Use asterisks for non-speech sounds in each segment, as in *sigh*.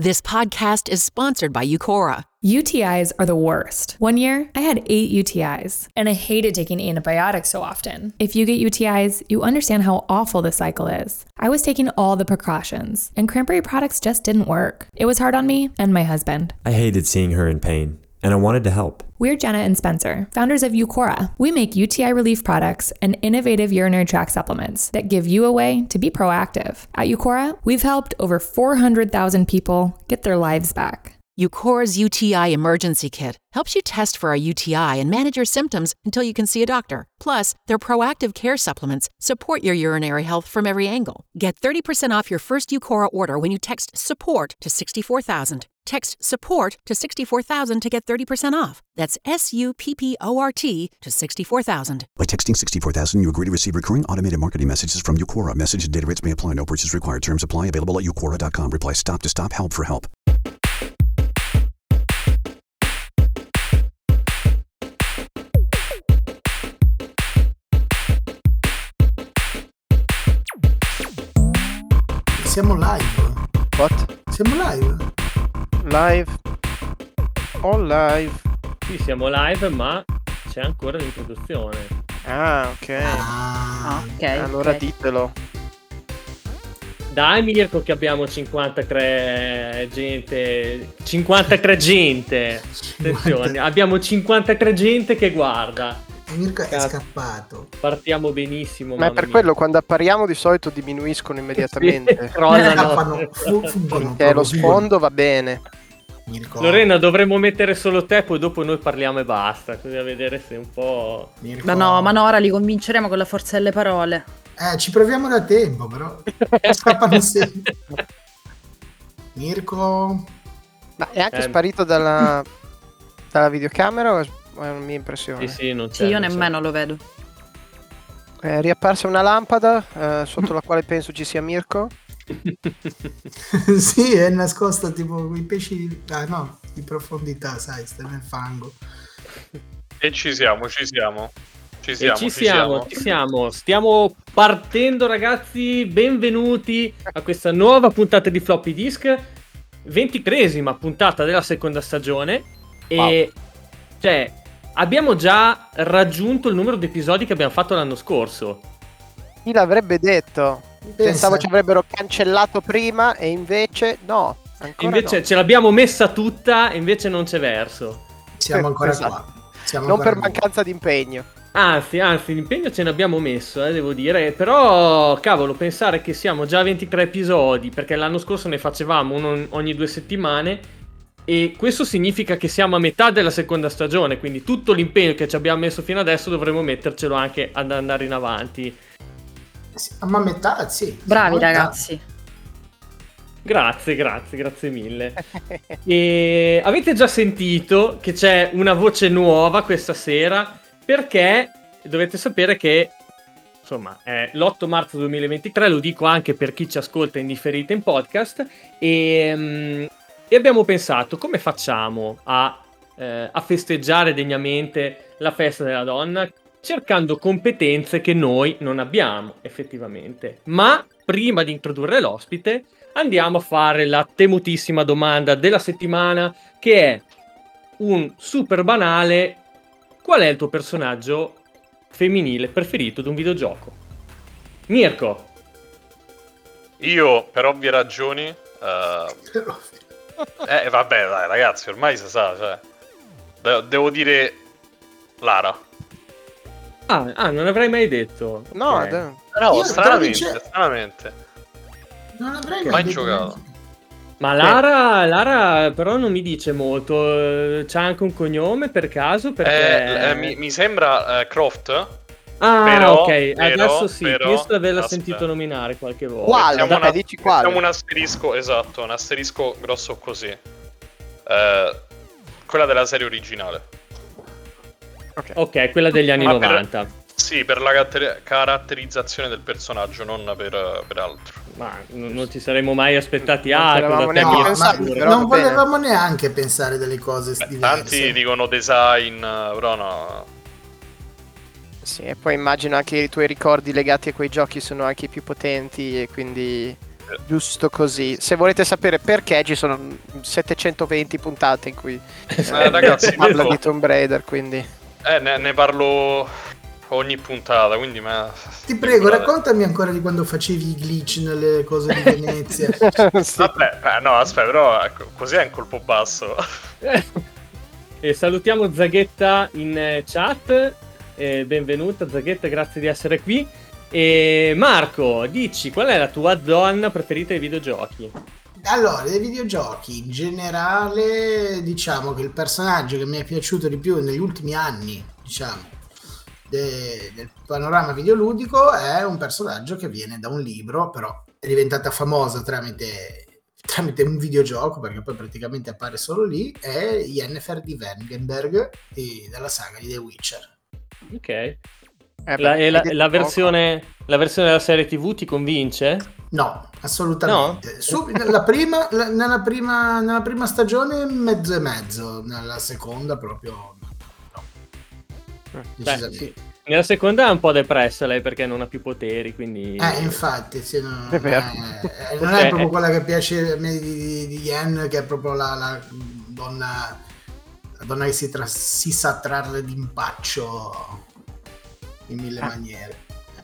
This podcast is sponsored by Eucora. UTIs are the worst. One year, I had eight UTIs, and I hated taking antibiotics so often. If you get UTIs, you understand how awful the cycle is. I was taking all the precautions, and cranberry products just didn't work. It was hard on me and my husband. I hated seeing her in pain, and I wanted to help. We're Jenna and Spencer, founders of Eucora. We make UTI relief products and innovative urinary tract supplements that give you a way to be proactive. At Eucora, we've helped over 400,000 people get their lives back. Eucora's UTI Emergency Kit helps you test for a UTI and manage your symptoms until you can see a doctor. Plus, their proactive care supplements support your urinary health from every angle. Get 30% off your first Eucora order when you text SUPPORT to 64000. Text SUPPORT to 64000 to get 30% off. That's S U P P O R T to 64000. By texting 64000, you agree to receive recurring automated marketing messages from Eucora. Message and data rates may apply. No purchase required. Terms apply. Available at eucora.com. Reply stop to stop. Help for help. Siamo live. What? Siamo live. Live? All live. Sì, siamo live, ma c'è ancora l'introduzione. Ah, ok. Ah, ok. allora ok. ditelo. Dai Mirko che abbiamo 53 gente, 53 gente, attenzione, abbiamo 53 gente che guarda, Mirko è Cazzo. scappato. partiamo benissimo. Ma è per mia. quello quando appariamo di solito diminuiscono immediatamente. *laughs* Crollano. Scappano, fuggono. Perché lo sfondo va bene. Mirko, Lorena dovremmo mettere solo te, poi dopo noi parliamo e basta, così a vedere se un po'... Mirko- Ma no, ma no, ora li convinceremo con la forza delle parole. Eh, ci proviamo da tempo, però. *laughs* Scappano sempre. Mirko... Ma è anche Eh. sparito dalla, dalla videocamera o è una mia impressione? Sì, sì, non c'è. Sì, io non c'è. nemmeno lo vedo. È riapparsa una lampada eh, sotto la quale penso ci sia Mirko. *laughs* sì, è nascosto tipo i pesci... Ah no, di profondità, sai, sta nel fango. E ci siamo, ci siamo. Ci E siamo, ci siamo, ci siamo. Stiamo partendo, ragazzi. Benvenuti a questa nuova puntata di Floppy Disk. 23esima puntata della seconda stagione. E cioè, abbiamo già raggiunto il numero di episodi che abbiamo fatto l'anno scorso. Chi l'avrebbe detto? Pensa. Pensavo ci avrebbero cancellato prima e invece no. Invece no. ce l'abbiamo messa tutta, e invece non c'è verso. Siamo ancora Esatto. qua. Siamo Non ancora per qui. mancanza di impegno. Anzi, anzi, l'impegno ce l'abbiamo messo, eh, devo dire. Però, cavolo, pensare che siamo già a 23 episodi, perché l'anno scorso ne facevamo uno ogni due settimane. E questo significa che siamo a metà della seconda stagione. Quindi tutto l'impegno che ci abbiamo messo fino adesso dovremo mettercelo anche ad andare in avanti. Ma a metà, sì. Bravi Siamo metà. ragazzi. Grazie, grazie, grazie mille. E avete già sentito che c'è una voce nuova questa sera perché dovete sapere che insomma è l'8 marzo 2023, lo dico anche per chi ci ascolta in differita in podcast e, mm, e abbiamo pensato come facciamo a, eh, a festeggiare degnamente la festa della donna? Cercando competenze che noi non abbiamo effettivamente. Ma prima di introdurre l'ospite andiamo a fare la temutissima domanda della settimana che è un super banale qual è il tuo personaggio femminile preferito di un videogioco? Mirko. Io, per ovvie ragioni... eh, *laughs* eh, vabbè, dai, ragazzi, ormai si sa, cioè... de- devo dire... Lara. ah, ah, non avrei mai detto No, Ok. dai. No, Io stranamente, stranamente. Non avrei Mai giocato. niente. ma Lara, Lara però non mi dice molto eh, c'ha anche un cognome per caso perché Eh, eh, mi, mi sembra eh, Croft. Ah però- ok però- adesso sì però- di averla aspetta. sentito nominare qualche volta Quale? Mettiamo Dai, una- dici quale. Mettiamo un asterisco, esatto, un asterisco grosso così. Eh, quella della serie originale. Ok. ok quella degli anni Ma per- 90 Sì, per la carattere- caratterizzazione del personaggio, non per, per altro. Ma n- non ci saremmo mai aspettati Non altro da No, non bene. volevamo neanche pensare delle cose Beh, diverse. tanti dicono design, eh, però no. Sì, e poi immagino anche i tuoi ricordi legati a quei giochi sono anche i più potenti e quindi giusto così. Se volete sapere perché, ci sono 720 puntate in cui Eh, ragazzi, si *laughs* parla di Tomb Raider, quindi... Eh, ne, ne parlo ogni puntata, quindi ma... Ti prego, Guarda. raccontami ancora di quando facevi i glitch nelle cose di Venezia. *laughs* Sì. Vabbè, eh, no, aspetta, però ecco, così è un colpo basso. *laughs* E salutiamo Zaghetta in eh, chat. Eh, benvenuta Zaghetta, grazie di essere qui. E Marco, dici qual è la tua donna preferita ai videogiochi? Allora, dei videogiochi in generale, diciamo che il personaggio che mi è piaciuto di più negli ultimi anni, diciamo, de- del panorama videoludico è un personaggio che viene da un libro, però è diventata famosa tramite, tramite un videogioco, perché poi praticamente appare solo lì, è Yennefer di Wengenberg della saga di The Witcher. Ok. Eh, La, beh, e la- la versione, la versione della serie TV ti convince? No, assolutamente. Su- nella, prima, la- nella, prima, nella prima stagione mezzo e mezzo, nella seconda proprio no. Mm. Beh, sì. Nella seconda è un po' depressa lei perché non ha più poteri, quindi... Eh, infatti, sì, no, È vero. eh, non Ok. è proprio quella che piace a me di, di, di Yen, che è proprio la, la donna, donna che si, tra- si sa trarre d'impaccio in mille Ah. maniere.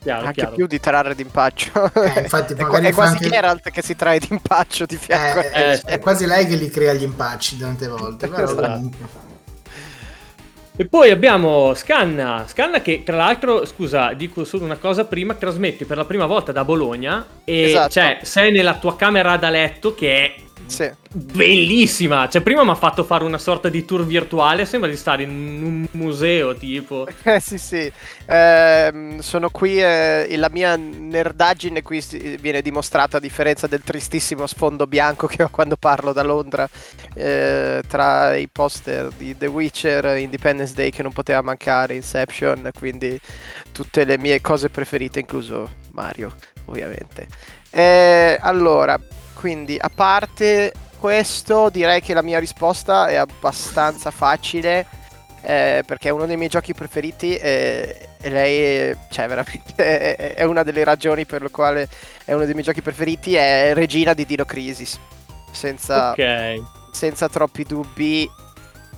Chiaro, Anche chiaro. più di trarre d'impaccio. Eh, infatti, *laughs* è, è quasi anche- Geralt che si trae d'impaccio di fianco. Eh, a è, Eh, è quasi lei che li crea gli impacci tante volte. *laughs* Però Esatto. E poi abbiamo Scanna, Scanna che tra l'altro, scusa, dico solo una cosa prima, trasmetti per la prima volta da Bologna e Esatto. cioè sei nella tua camera da letto che è Sì. bellissima. Cioè prima mi ha fatto fare una sorta di tour virtuale, sembra di stare in un museo tipo. *laughs* Eh, sì, sì. Ehm, sono qui e la mia nerdaggine qui si- viene dimostrata a differenza del tristissimo sfondo bianco che ho quando parlo da Londra eh, tra i poster di The Witcher, Independence Day che non poteva mancare, Inception, quindi tutte le mie cose preferite, incluso Mario, ovviamente. Eh, allora, quindi a parte questo, direi che la mia risposta è abbastanza facile eh, perché è uno dei miei giochi preferiti e, e lei cioè, veramente *laughs* è, è una delle ragioni per le quali è uno dei miei giochi preferiti è Regina di Dino Crisis senza, Ok. senza troppi dubbi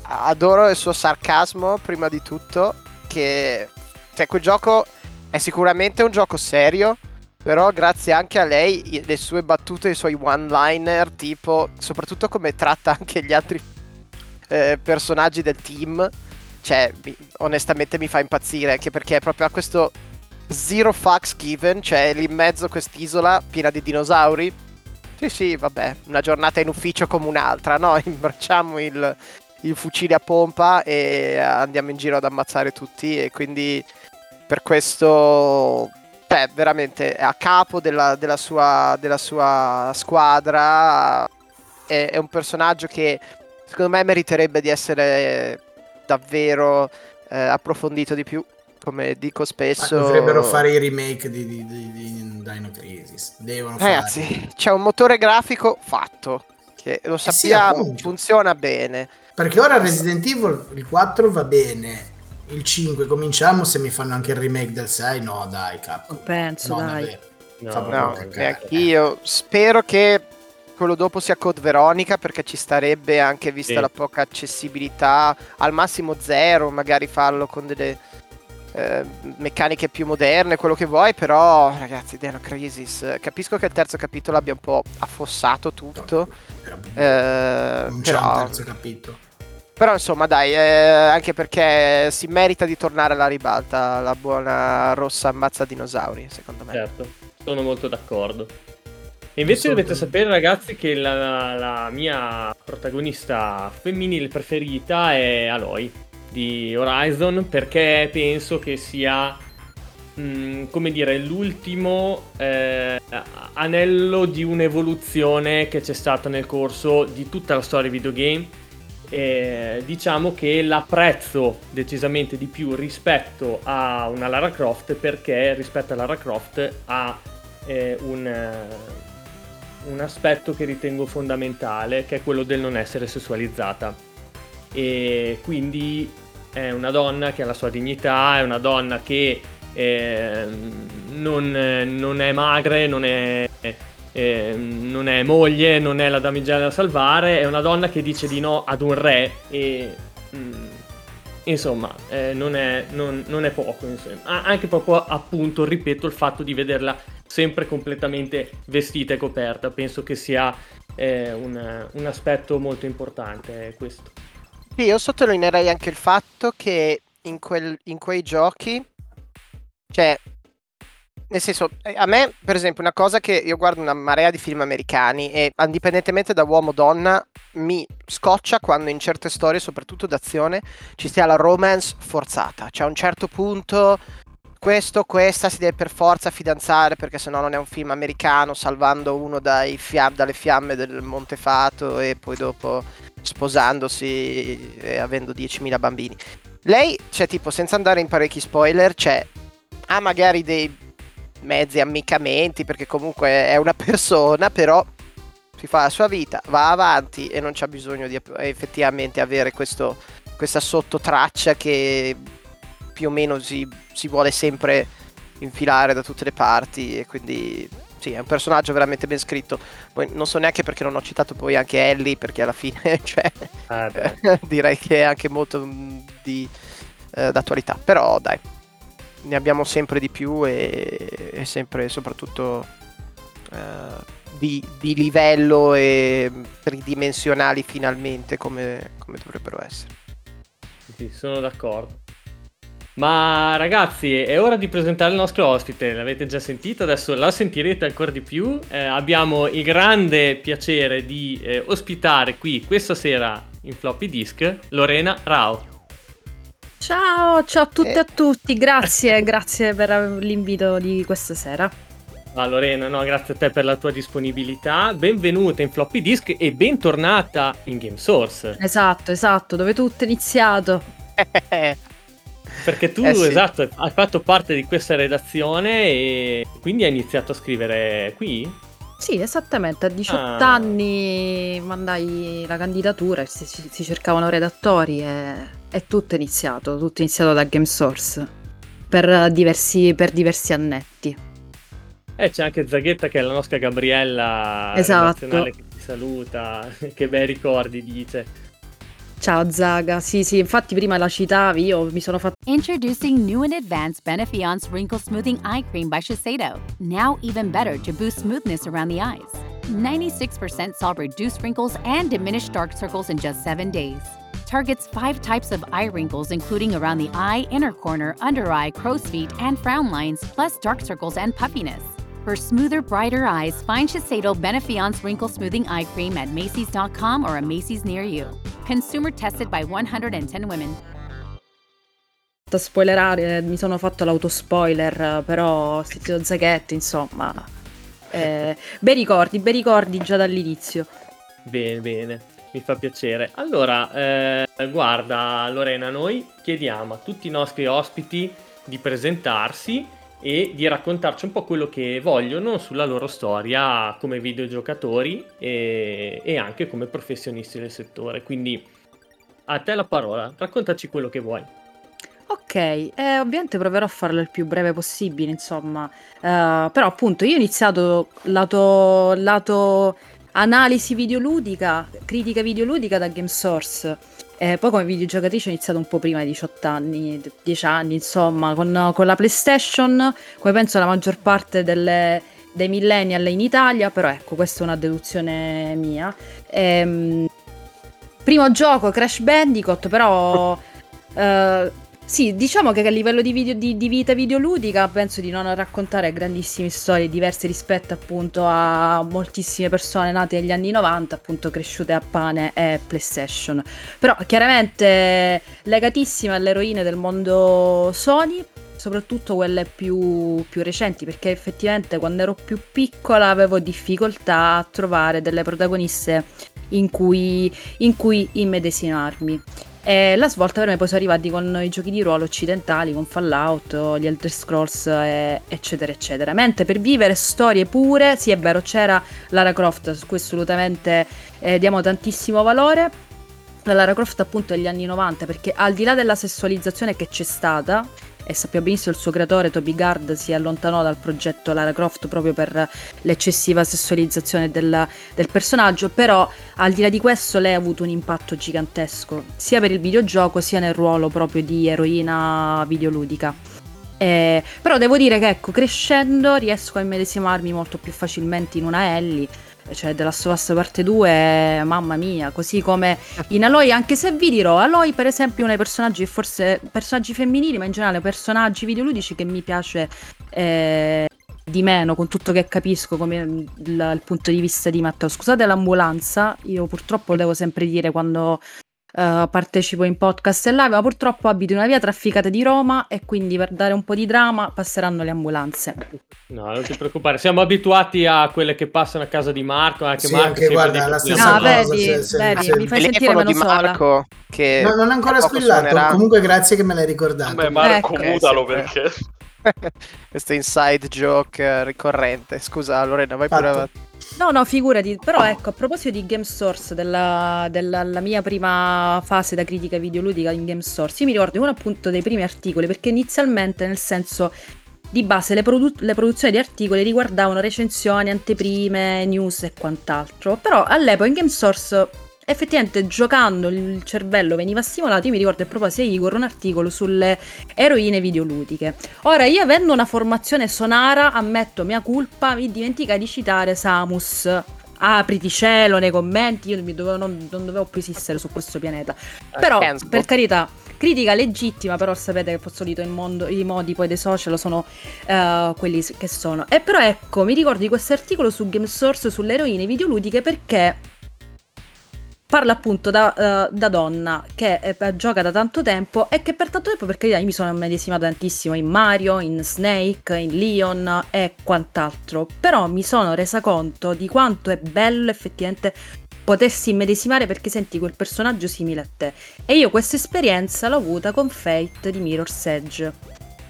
adoro il suo sarcasmo prima di tutto che cioè, quel gioco è sicuramente un gioco serio però grazie anche a lei le sue battute i suoi one liner tipo soprattutto come tratta anche gli altri eh, personaggi del team cioè mi- onestamente mi fa impazzire anche perché proprio ha questo zero fucks given cioè lì in mezzo quest'isola piena di dinosauri. Sì sì vabbè una giornata in ufficio come un'altra no? *laughs* Imbracciamo il, il fucile a pompa e andiamo in giro ad ammazzare tutti e quindi per questo cioè veramente è a capo della, della sua, della sua squadra è, è un personaggio che secondo me meriterebbe di essere davvero eh, approfondito di più come dico Ma spesso dovrebbero fare i remake di, di, di, di Dino Crisis. Devono ragazzi fare. c'è un motore grafico fatto che lo sì, sappiamo appunto. funziona bene Perché ora Resident Evil il 4 va bene. Il 5 cominciamo se mi fanno anche il remake del 6. No, dai, capo. Non penso, No, dai. davvero. No, No, cacare. neanch'io. Spero che quello dopo sia Code Veronica perché ci starebbe anche vista Sì. la poca accessibilità, al massimo zero, magari farlo con delle eh, meccaniche più moderne, quello che vuoi, però ragazzi, Dino Crisis, capisco che il terzo capitolo abbia un po' affossato tutto, eh, Non c'è un però, terzo capitolo. Però insomma dai, eh, anche perché si merita di tornare alla ribalta la buona rossa ammazza dinosauri, secondo me. Certo, sono molto d'accordo. E invece dovete sapere, ragazzi, che la, la mia protagonista femminile preferita è Aloy di Horizon perché penso che sia, mm, come dire, l'ultimo eh, anello di un'evoluzione che c'è stata nel corso di tutta la storia videogame. E diciamo che l'apprezzo decisamente di più rispetto a una Lara Croft perché rispetto a Lara Croft ha eh, un, eh, un aspetto che ritengo fondamentale che è quello del non essere sessualizzata. E quindi è una donna che ha la sua dignità è una donna che eh, non, non è magra non è eh, non è moglie, non è la damigella da salvare, è una donna che dice di no ad un re e... mm, insomma, eh, non, è, non- non è poco. insomma. Anche proprio, appunto, ripeto, il fatto di vederla sempre completamente vestita e coperta. Penso che sia eh, un, un aspetto molto importante questo. Sì, io sottolineerei anche il fatto che in, quel- in quei giochi, cioè, nel senso, eh, a me, per esempio, una cosa che io guardo una marea di film americani e indipendentemente da uomo o donna, mi scoccia quando in certe storie, soprattutto d'azione, ci sia la romance forzata. Cioè, a un certo punto, questo, questa si deve per forza fidanzare perché sennò non è un film americano, salvando uno dai fia- dalle fiamme del Montefato e poi dopo sposandosi e avendo 10.000 bambini. Lei, cioè, tipo, senza andare in parecchi spoiler, c'è ha magari dei mezzi ammiccamenti perché comunque è una persona, però si fa la sua vita, va avanti e non c'ha bisogno di effettivamente avere questo, questa sottotraccia che più o meno si, si vuole sempre infilare da tutte le parti e quindi sì, è un personaggio veramente ben scritto. Poi non so neanche perché non ho citato poi anche Ellie, perché alla fine, *laughs* cioè, Ah, *laughs* direi che è anche molto mm, di, eh, d'attualità. Però dai, ne abbiamo sempre di più e, e sempre soprattutto eh, di, di livello e tridimensionali finalmente come, come dovrebbero essere. Sì, sono d'accordo. Ma ragazzi, è ora di presentare il nostro ospite. L'avete già sentito, adesso la sentirete ancora di più. Eh, abbiamo il grande piacere di eh, ospitare qui questa sera in floppy disk Lorena Rao. Ciao, ciao a tutte e a tutti, grazie, *laughs* grazie per l'invito di questa sera. Ah, Lorena, no, grazie a te per la tua disponibilità. Benvenuta in floppy disk e bentornata in Game Source. Esatto, esatto, dove tutto è iniziato. *laughs* Perché tu, Eh sì. esatto, hai fatto parte di questa redazione e quindi hai iniziato a scrivere qui? Sì, esattamente, a 18 Ah. anni mandai la candidatura e si, si- si cercavano redattori e, e tutto è iniziato, tutto è iniziato da Game Source per diversi, per diversi annetti. Eh, c'è anche Zaghetta che è la nostra Gabriella Esatto. che ti saluta, *laughs* che bei ricordi dice. Ciao Zaga, sì sì, infatti prima la citavi, io mi sono fatta Introducing new and advanced Benefiance Wrinkle Smoothing Eye Cream by Shiseido. Now even better to boost smoothness around the eyes. 96% saw reduced wrinkles and diminished dark circles in just seven days. Targets five types of eye wrinkles, including around the eye, inner corner, under eye, crow's feet, and frown lines, plus dark circles and puffiness. For smoother, brighter eyes, find Shiseido Benefiance Wrinkle Smoothing Eye Cream at Macy's.com or a Macy's near you. Consumer tested by 110 women. a spoilerare, mi sono fatto l'autospoiler, eh, però ho sentito Zaghetti, insomma. Eh, bei ricordi, bei ricordi già dall'inizio. Bene, bene, mi fa piacere. Allora, eh, guarda Lorena, noi chiediamo a tutti i nostri ospiti di presentarsi e di raccontarci un po' quello che vogliono sulla loro storia come videogiocatori e, e anche come professionisti del settore. Quindi a te la parola, raccontaci quello che vuoi. Ok, eh, ovviamente proverò a farlo il più breve possibile, insomma. Eh, però appunto io ho iniziato lato, lato analisi videoludica, critica videoludica da Game Source. Eh, poi come videogiocatrice ho iniziato un po' prima dei 18 anni, 10 anni, insomma, con, con la PlayStation, come penso la maggior parte delle- dei millennial in Italia, però ecco, questa è una deduzione mia. Ehm, primo gioco Crash Bandicoot, però eh, sì, diciamo che a livello di, video- di- di vita videoludica penso di non raccontare grandissime storie diverse rispetto appunto a moltissime persone nate negli anni 90, appunto cresciute a pane e PlayStation. Però chiaramente legatissime alle eroine del mondo Sony, soprattutto quelle più, più recenti, perché effettivamente quando ero più piccola avevo difficoltà a trovare delle protagoniste in cui, in cui immedesimarmi. E la svolta per me poi sono arrivati con i giochi di ruolo occidentali, con Fallout, gli Elder Scrolls, e- eccetera, eccetera. Mentre per vivere storie pure, sì è vero, c'era Lara Croft, su cui assolutamente eh, diamo tantissimo valore. La Lara Croft appunto degli anni 90, perché al di là della sessualizzazione che c'è stata, e sappiamo benissimo il suo creatore Toby Gard si allontanò dal progetto Lara Croft proprio per l'eccessiva sessualizzazione del, del personaggio, però al di là di questo lei ha avuto un impatto gigantesco sia per il videogioco sia nel ruolo proprio di eroina videoludica. Eh, però devo dire che ecco, crescendo riesco a immedesimarmi molto più facilmente in una Ellie cioè della Last parte 2, mamma mia, così come in Aloy, anche se vi dirò, Aloy per esempio è uno dei personaggi, forse personaggi femminili, ma in generale personaggi videoludici che mi piace eh, di meno, con tutto che capisco come il, il, punto di vista di Matteo. Scusate l'ambulanza, io purtroppo devo sempre dire quando Uh, partecipo in podcast e live, ma purtroppo abito in una via trafficata di Roma e quindi per dare un po' di drama passeranno le ambulanze. No, non ti preoccupare, siamo abituati a quelle che passano a casa di Marco, anche sì, Marco anche guarda, la stessa no, cosa. Vedi, se, se, vedi, se, mi fai sentire meno di Marco che no, non è ancora squillato, comunque grazie che me l'hai ricordato. Beh, Marco, ecco. mutalo Eh, perché... *laughs* questo inside joke ricorrente. Scusa Lorena, vai pure Fatto. avanti. No, no, figurati, però ecco, a proposito di Game Source, della, della la mia prima fase da critica videoludica in Game Source, io mi ricordo uno appunto dei primi articoli, perché inizialmente, nel senso, di base le, produ- le produzioni di articoli riguardavano recensioni, anteprime, news e quant'altro, però all'epoca in Game Source effettivamente giocando il cervello veniva stimolato, io mi ricordo a proposito di Igor un articolo sulle eroine videoludiche. Ora, io avendo una formazione sonara, ammetto mia colpa, mi dimenticai di citare Samus. Apriti cielo nei commenti, io mi dovevo- non, non dovevo più esistere su questo pianeta. Però, per carità, critica legittima, però sapete che per solito il mondo- i modi poi dei social sono eh, quelli che sono. E però ecco, mi ricordo di questo articolo su Game Source sulle eroine videoludiche perché parla appunto da, eh, da donna che eh, gioca da tanto tempo e che per tanto tempo, per carità, io mi sono medesimata tantissimo in Mario, in Snake, in Leon e quant'altro, però mi sono resa conto di quanto è bello effettivamente potersi immedesimare perché senti quel personaggio simile a te. E io questa esperienza l'ho avuta con Fate di Mirror's Edge.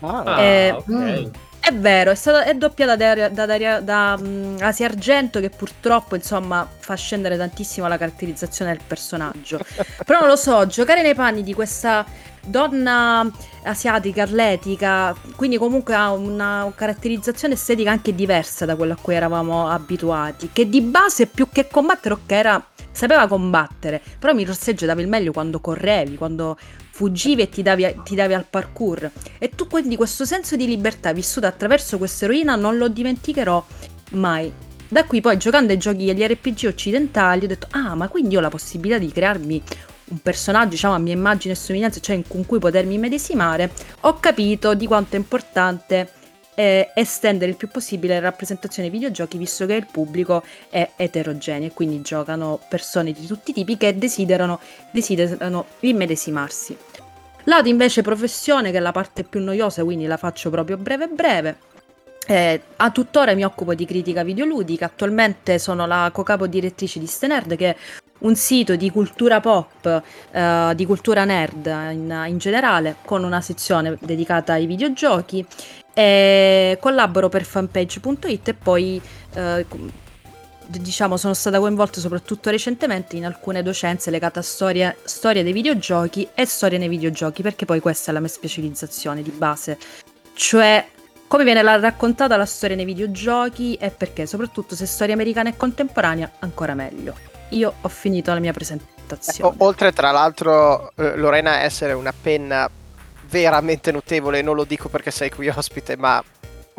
Ah, Eh, ok. mm. È vero, è, stata, è doppiata da, da, da, da mm, Asia Argento che purtroppo insomma fa scendere tantissimo la caratterizzazione del personaggio. Però non lo so, giocare nei panni di questa donna asiatica, atletica, quindi comunque ha una caratterizzazione estetica anche diversa da quella a cui eravamo abituati, che di base più che combattere, ok, era, sapeva combattere, però mi rosseggia dava il meglio quando correvi, quando fuggivi e ti davi, ti davi al parkour. E tu quindi questo senso di libertà vissuto attraverso questa eroina non lo dimenticherò mai. Da qui poi giocando ai giochi agli RPG occidentali ho detto ah ma quindi ho la possibilità di crearmi un personaggio diciamo a mia immagine e somiglianza cioè con cui potermi immedesimare ho capito di quanto è importante eh, estendere il più possibile la rappresentazione ai videogiochi visto che il pubblico è eterogeneo e quindi giocano persone di tutti i tipi che desiderano, desiderano immedesimarsi. Lato invece professione, che è la parte più noiosa, quindi la faccio proprio breve breve. Eh, a tuttora mi occupo di critica videoludica, attualmente sono la co-capo direttrice di Stenerd, che è un sito di cultura pop, eh, di cultura nerd in, in generale, con una sezione dedicata ai videogiochi. E collaboro per fanpage.it e poi eh, diciamo sono stata coinvolta soprattutto recentemente in alcune docenze legate a storia, storia dei videogiochi e storia nei videogiochi perché poi questa è la mia specializzazione di base. Cioè come viene la- raccontata la storia nei videogiochi e perché soprattutto se storia americana e contemporanea ancora meglio. Io ho finito la mia presentazione. O- oltre tra l'altro eh, Lorena essere una penna veramente notevole, non lo dico perché sei qui ospite, ma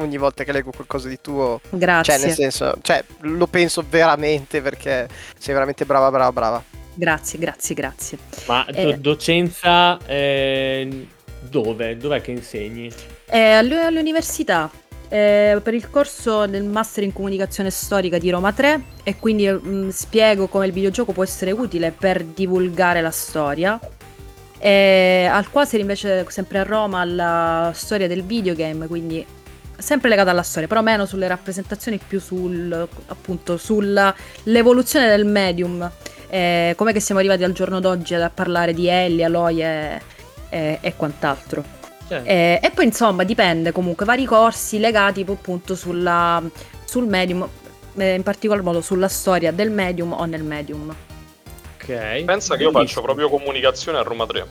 ogni volta che leggo qualcosa di tuo, grazie cioè nel senso, cioè lo penso veramente perché sei veramente brava, brava, brava. grazie grazie grazie Ma do- Eh. docenza eh, dove? Dov'è che insegni? Eh, all'università eh, per il corso del Master in Comunicazione Storica di Roma 3 e quindi mm, spiego come il videogioco può essere utile per divulgare la storia. E al Quasar invece sempre a Roma alla storia del videogame, quindi sempre legata alla storia, però meno sulle rappresentazioni, più sul appunto sull'evoluzione del medium. Eh, com'è che siamo arrivati al giorno d'oggi a parlare di Ellie, Aloy e, e- e quant'altro. Cioè, Eh, e poi insomma dipende comunque vari corsi legati appunto sulla, sul medium, eh, in particolar modo sulla storia del medium o nel medium. ok. Pensa che io faccio proprio comunicazione a Roma 3.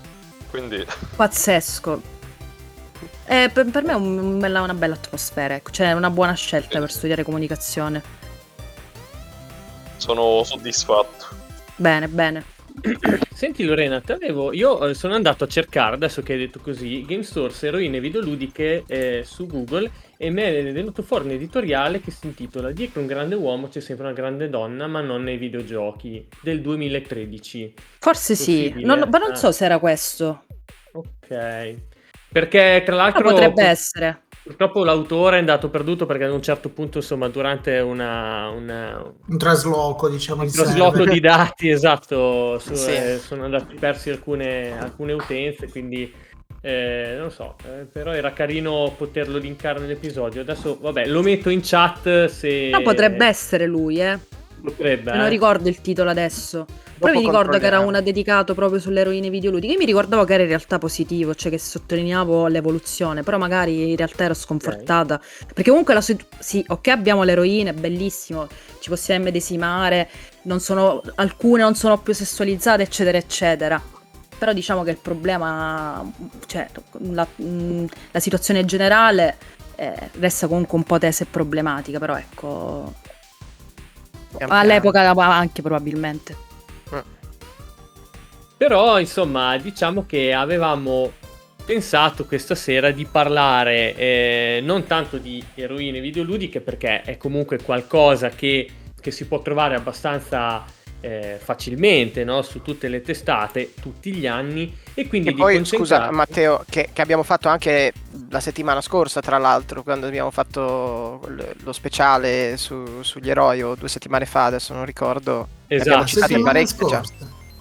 Quindi Pazzesco. Eh, per, per me è un bella- una bella atmosfera, ecco, cioè è una buona scelta per studiare comunicazione. Sono soddisfatto. Bene, bene. *coughs* Senti Lorena, te avevo, io eh, sono andato a cercare, adesso che hai detto così, Game Source eroine videoludiche eh, su Google e mi è venuto fuori un editoriale che si intitola Dietro un grande uomo c'è sempre una grande donna, ma non nei videogiochi, del 2013. Forse sì, Possibile? non- ma non Ah. so se era questo. Ok. Perché tra l'altro... Però potrebbe pur- essere. Purtroppo l'autore è andato perduto perché ad un certo punto, insomma, durante una, una- Un trasloco, diciamo, un trasloco server. di dati, *laughs* esatto, su- Sì. eh, sono andati persi alcune, alcune utenze, quindi eh, non lo so, eh, però era carino poterlo linkare nell'episodio. Adesso, vabbè, lo metto in chat se... Però potrebbe essere lui, eh. Potrebbe, Non eh. ricordo il titolo adesso. Però mi ricordo che era una dedicato proprio sulle eroine videoludiche. Io mi ricordavo che era in realtà positivo, cioè che sottolineavo l'evoluzione, però magari in realtà ero sconfortata. Perché comunque la situ- sì, ok, abbiamo l'eroina, è bellissimo, ci possiamo immedesimare, non sono, alcune non sono più sessualizzate, eccetera, eccetera. Però diciamo che il problema, cioè la, mh, la situazione generale eh, resta comunque un po' tesa e problematica, però ecco, all'epoca anche probabilmente. Però, insomma, diciamo che avevamo pensato questa sera di parlare eh, non tanto di eroine videoludiche, perché è comunque qualcosa che, che si può trovare abbastanza eh, facilmente no? su tutte le testate, tutti gli anni, e quindi E di poi, concentrarci- scusa Matteo, che, che abbiamo fatto anche la settimana scorsa, tra l'altro, quando abbiamo fatto lo speciale su- sugli eroi, o due settimane fa, adesso non ricordo. Esatto, Abbiamo sì. citati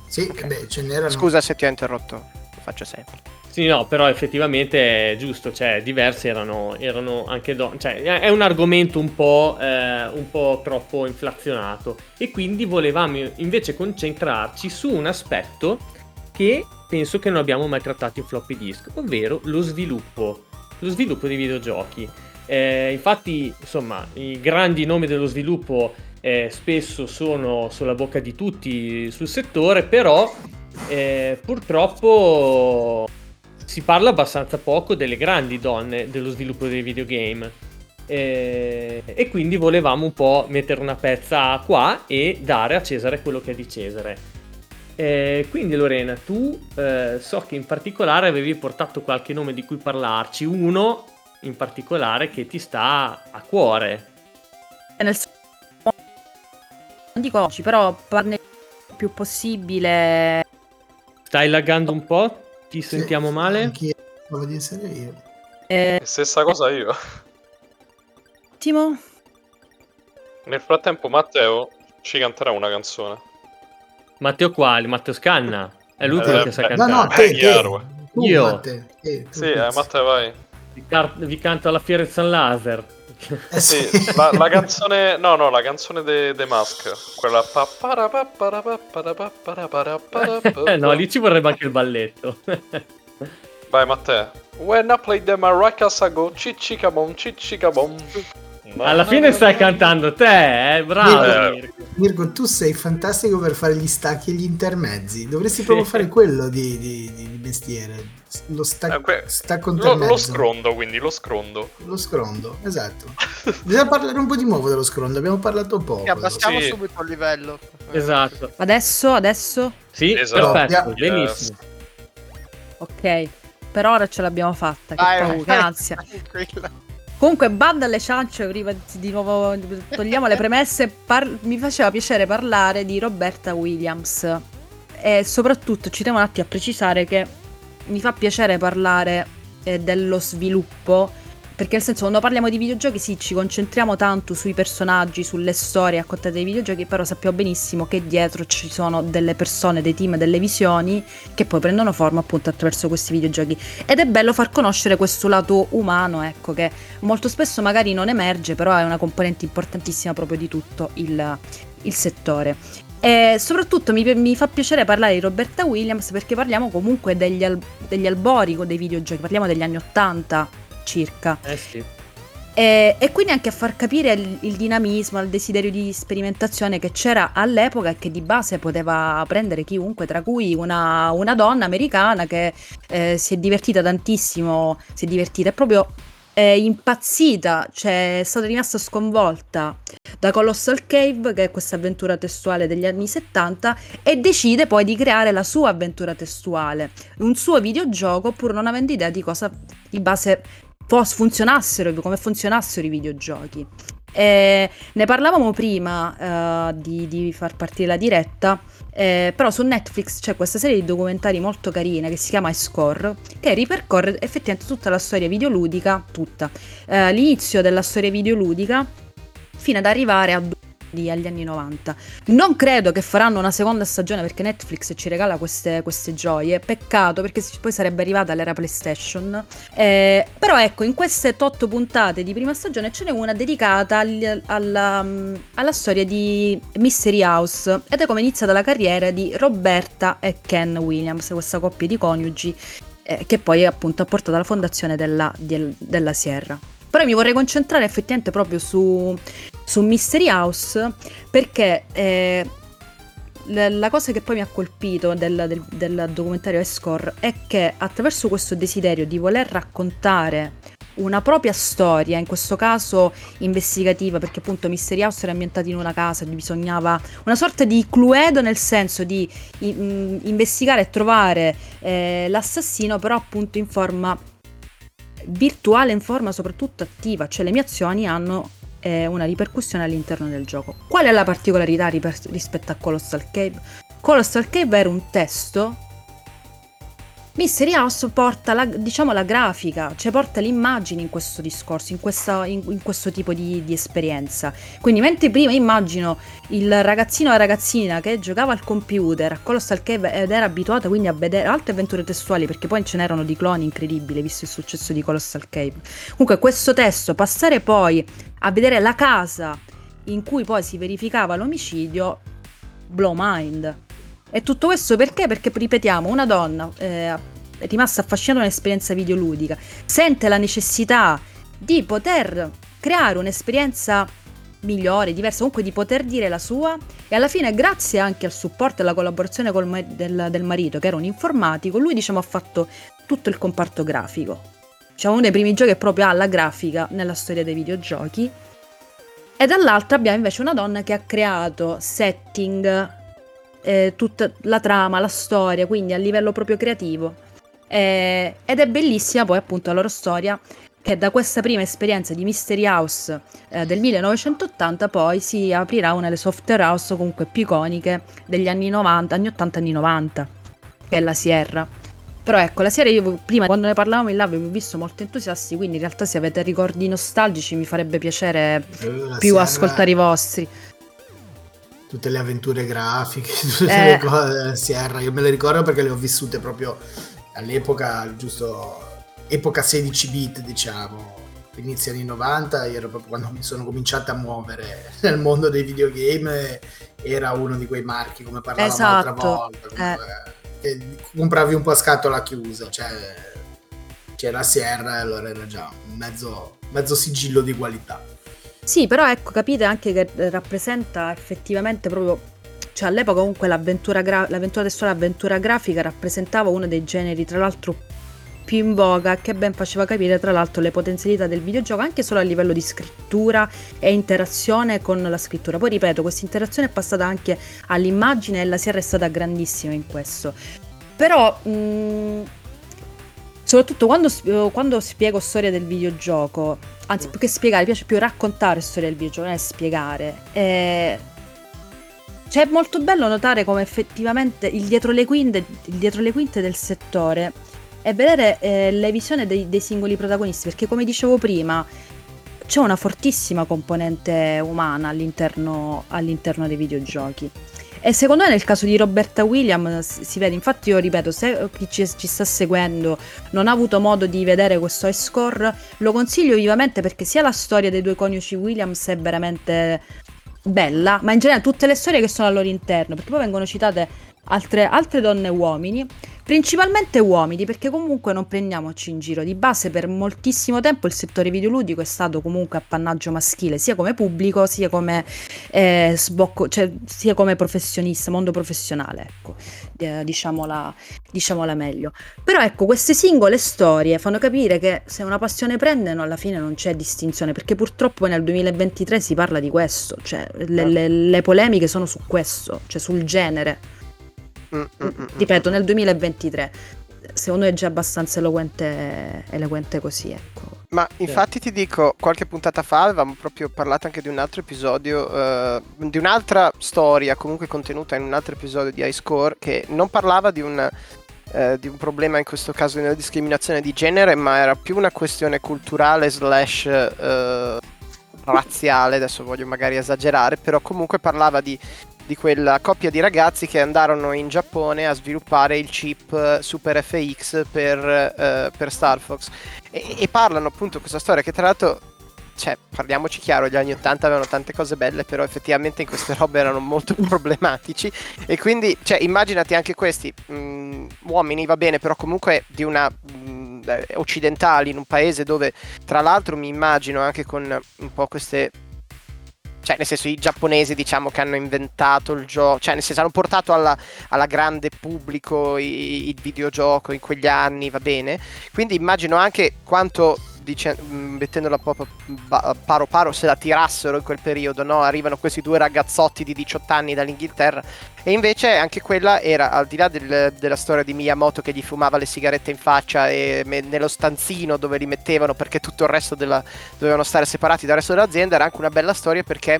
Sì, eh beh, ce n'erano. Scusa se ti ho interrotto, lo faccio sempre. Sì, no, però effettivamente è giusto, cioè diversi erano, erano anche donne, cioè è è un argomento un po', eh, un po' troppo inflazionato e quindi volevamo invece concentrarci su un aspetto che penso che non abbiamo mai trattato in floppy disk, ovvero lo sviluppo, lo sviluppo dei videogiochi. Eh, infatti, insomma, i grandi nomi dello sviluppo eh, spesso sono sulla bocca di tutti sul settore, però eh, purtroppo si parla abbastanza poco delle grandi donne dello sviluppo dei videogame. Eh, e quindi volevamo un po' mettere una pezza qua e dare a Cesare quello che è di Cesare. Eh, quindi Lorena, tu eh, so che in particolare avevi portato qualche nome di cui parlarci, uno in particolare che ti sta a cuore. Nel s- non dico oggi, però parne il più possibile. Stai laggando un po'? Ti Sì, sentiamo male? Anch'io, devo di essere io. Eh, stessa cosa io. attimo. Nel frattempo Matteo ci canterà una canzone. Matteo quali? Matteo Scanna? È l'ultimo Eh, che sa beh. No, cantare. no, te, Eh, te. chiaro. Tu, Io? Matte, te, tu, Sì, eh. Matteo vai. Vi, car- vi canto alla Fiera di San Laser. Eh, Sì, la, la canzone, no, no, la canzone de, de Mask, quella Eh no, lì ci vorrebbe anche il balletto. Vai Matteo. When I play the maracas I go ciccicabom ciccicabom. Alla fine stai cantando te, eh? Bravo. Mirko. Mirko, tu sei fantastico per fare gli stacchi e gli intermezzi. Dovresti proprio fare quello di, di- di- mestiere. Lo sta- Eh, que- stacco Lo, intermezzo. lo scrondo, quindi, lo scrondo. Lo scrondo, esatto. Bisogna parlare un po' di nuovo dello scrondo. Abbiamo parlato poco. Abbassiamo Sì. subito il livello. Esatto. Adesso, adesso. Sì, Esatto. perfetto, Yeah. benissimo. Ok. Per ora ce l'abbiamo fatta. Che paura. *laughs* Tranquilla. Comunque, banda alle ciance, prima di- nuovo togliamo le *laughs* premesse, par- mi faceva piacere parlare di Roberta Williams. E soprattutto ci tengo un attimo a precisare che mi fa piacere parlare eh, dello sviluppo perché nel senso quando parliamo di videogiochi sì ci concentriamo tanto sui personaggi, sulle storie raccontate dei videogiochi però sappiamo benissimo che dietro ci sono delle persone, dei team, delle visioni che poi prendono forma appunto attraverso questi videogiochi ed è bello far conoscere questo lato umano ecco che molto spesso magari non emerge, però è una componente importantissima proprio di tutto il, il settore. E soprattutto mi, mi fa piacere parlare di Roberta Williams perché parliamo comunque degli, al- degli albori dei videogiochi, parliamo degli anni 80 circa. Eh sì. E, e quindi anche a far capire il, il dinamismo, il desiderio di sperimentazione che c'era all'epoca e che di base poteva prendere chiunque, tra cui una, una donna americana che eh, si è divertita tantissimo, si è divertita, è proprio è impazzita, cioè è stata rimasta sconvolta da Colossal Cave, che è questa avventura testuale degli anni 70, e decide poi di creare la sua avventura testuale, un suo videogioco, pur non avendo idea di cosa di base funzionassero, come funzionassero i videogiochi. E ne parlavamo prima uh, di, di far partire la diretta eh, però su Netflix c'è questa serie di documentari molto carina che si chiama Score, che ripercorre effettivamente tutta la storia videoludica, tutta, eh, l'inizio della storia videoludica fino ad arrivare a agli anni 90. Non credo che faranno una seconda stagione perché Netflix ci regala queste, queste gioie. Peccato perché poi sarebbe arrivata l'era PlayStation. Eh, però ecco, in queste 8 puntate di prima stagione ce n'è una dedicata al, alla, alla, storia di Mystery House ed è come è iniziata la carriera di Roberta e Ken Williams, questa coppia di coniugi eh, che poi appunto ha portato alla fondazione della, della Sierra. Però mi vorrei concentrare effettivamente proprio su, su Mystery House perché eh, la cosa che poi mi ha colpito del, del, del documentario Escore è che attraverso questo desiderio di voler raccontare una propria storia, in questo caso investigativa, perché appunto Mystery House era ambientato in una casa, bisognava una sorta di cluedo nel senso di in, investigare e trovare eh, l'assassino, però appunto in forma virtuale, in forma soprattutto attiva, cioè le mie azioni hanno eh, una ripercussione all'interno del gioco. Qual è la particolarità rispetto a Colossal Cave? Colossal Cave era un testo Mystery House porta la, diciamo, la grafica, cioè porta le immagini in questo discorso, in, questa, in, in questo tipo di, di, esperienza. Quindi mentre prima immagino il ragazzino o la ragazzina che giocava al computer a Colossal Cave ed era abituato quindi a vedere altre avventure testuali, perché poi ce n'erano di cloni incredibili visto il successo di Colossal Cave. Comunque questo testo, passare poi a vedere la casa in cui poi si verificava l'omicidio, blow mind e tutto questo perché? Perché, ripetiamo, una donna eh, è rimasta affascinata da un'esperienza videoludica, sente la necessità di poter creare un'esperienza migliore, diversa, comunque di poter dire la sua e alla fine grazie anche al supporto e alla collaborazione ma- del, del, marito che era un informatico, lui diciamo ha fatto tutto il comparto grafico. Diciamo uno dei primi giochi che proprio ha la grafica nella storia dei videogiochi. E dall'altra abbiamo invece una donna che ha creato setting, eh, tutta la trama, la storia, quindi a livello proprio creativo. Eh, ed è bellissima poi appunto la loro storia che da questa prima esperienza di Mystery House eh, del 1980 poi si aprirà una delle software house comunque più iconiche degli anni 90, anni 80, anni 90, che è la Sierra. Però ecco, la Sierra io prima quando ne parlavamo in live avevo visto molto entusiasti, quindi in realtà se avete ricordi nostalgici mi farebbe piacere più Sierra... ascoltare i vostri tutte le avventure grafiche, *laughs* tutte eh. le cose Sierra, io me le ricordo perché le ho vissute proprio all'epoca, giusto epoca 16 bit diciamo, inizio anni 90, ero proprio quando mi sono cominciato a muovere *laughs* nel mondo dei videogame, era uno di quei marchi come parlavamo esatto. l'altra volta, comunque, eh. compravi un po' a scatola chiusa, cioè c'era Sierra e allora era già mezzo, mezzo sigillo di qualità. Sì, però ecco, capite anche che rappresenta effettivamente proprio cioè all'epoca comunque l'avventura, gra- l'avventura testuale, l'avventura grafica rappresentava uno dei generi tra l'altro più in voga che ben faceva capire tra l'altro le potenzialità del videogioco anche solo a livello di scrittura e interazione con la scrittura. Poi ripeto, questa interazione è passata anche all'immagine e la Sierra è stata grandissima in questo. Però mh, mm, soprattutto quando, quando spiego storia del videogioco, anzi più che spiegare, piace più raccontare storia del videogioco, non è spiegare. E... Cioè è molto bello notare come effettivamente il dietro le quinte, dietro le quinte del settore e vedere eh, le visioni dei, dei singoli protagonisti, perché come dicevo prima c'è una fortissima componente umana all'interno, all'interno dei videogiochi. E secondo me nel caso di Roberta Williams si vede, infatti io ripeto, se chi ci, ci, sta seguendo non ha avuto modo di vedere questo high score, lo consiglio vivamente perché sia la storia dei due coniugi Williams è veramente bella, ma in generale tutte le storie che sono al loro interno, perché poi vengono citate altre, altre donne e uomini, principalmente uomini, perché comunque non prendiamoci in giro. Di base per moltissimo tempo il settore videoludico è stato comunque appannaggio maschile, sia come pubblico, sia come eh, sbocco, cioè sia come professionista, mondo professionale, ecco, eh, diciamola, diciamola meglio. Però ecco, queste singole storie fanno capire che se una passione prendono alla fine non c'è distinzione, perché purtroppo nel 2023 si parla di questo, cioè le, le, le polemiche sono su questo, cioè sul genere. Mm, mm, mm, Ripeto, nel 2023, secondo me è già abbastanza eloquente, eloquente così, ecco. Ma infatti ti dico, qualche puntata fa avevamo proprio parlato anche di un altro episodio, eh, di un'altra storia comunque contenuta in un altro episodio di High Score che non parlava di un, eh, di un problema in questo caso di una discriminazione di genere, ma era più una questione culturale slash eh, razziale, adesso voglio magari esagerare, però comunque parlava di di quella coppia di ragazzi che andarono in Giappone a sviluppare il chip eh, Super FX per, uh, per Star Fox. E, e, parlano appunto questa storia che tra l'altro, cioè, parliamoci chiaro, gli anni 80 avevano tante cose belle, però effettivamente in queste robe erano molto *laughs* problematici. E quindi, cioè, immaginati anche questi mh, mm, uomini, va bene, però comunque di una... Mh, mm, occidentali in un paese dove tra l'altro mi immagino anche con un po' queste cioè nel senso i giapponesi diciamo che hanno inventato il gioco, cioè nel senso hanno portato alla, alla grande pubblico il videogioco in quegli anni, va bene? Quindi immagino anche quanto dice, mm, mettendola proprio paro paro se la tirassero in quel periodo, no? Arrivano questi due ragazzotti di 18 anni dall'Inghilterra e invece anche quella era, al di là del, della storia di Miyamoto che gli fumava le sigarette in faccia e me, nello stanzino dove li mettevano perché tutto il resto della, dovevano stare separati dal resto dell'azienda, era anche una bella storia perché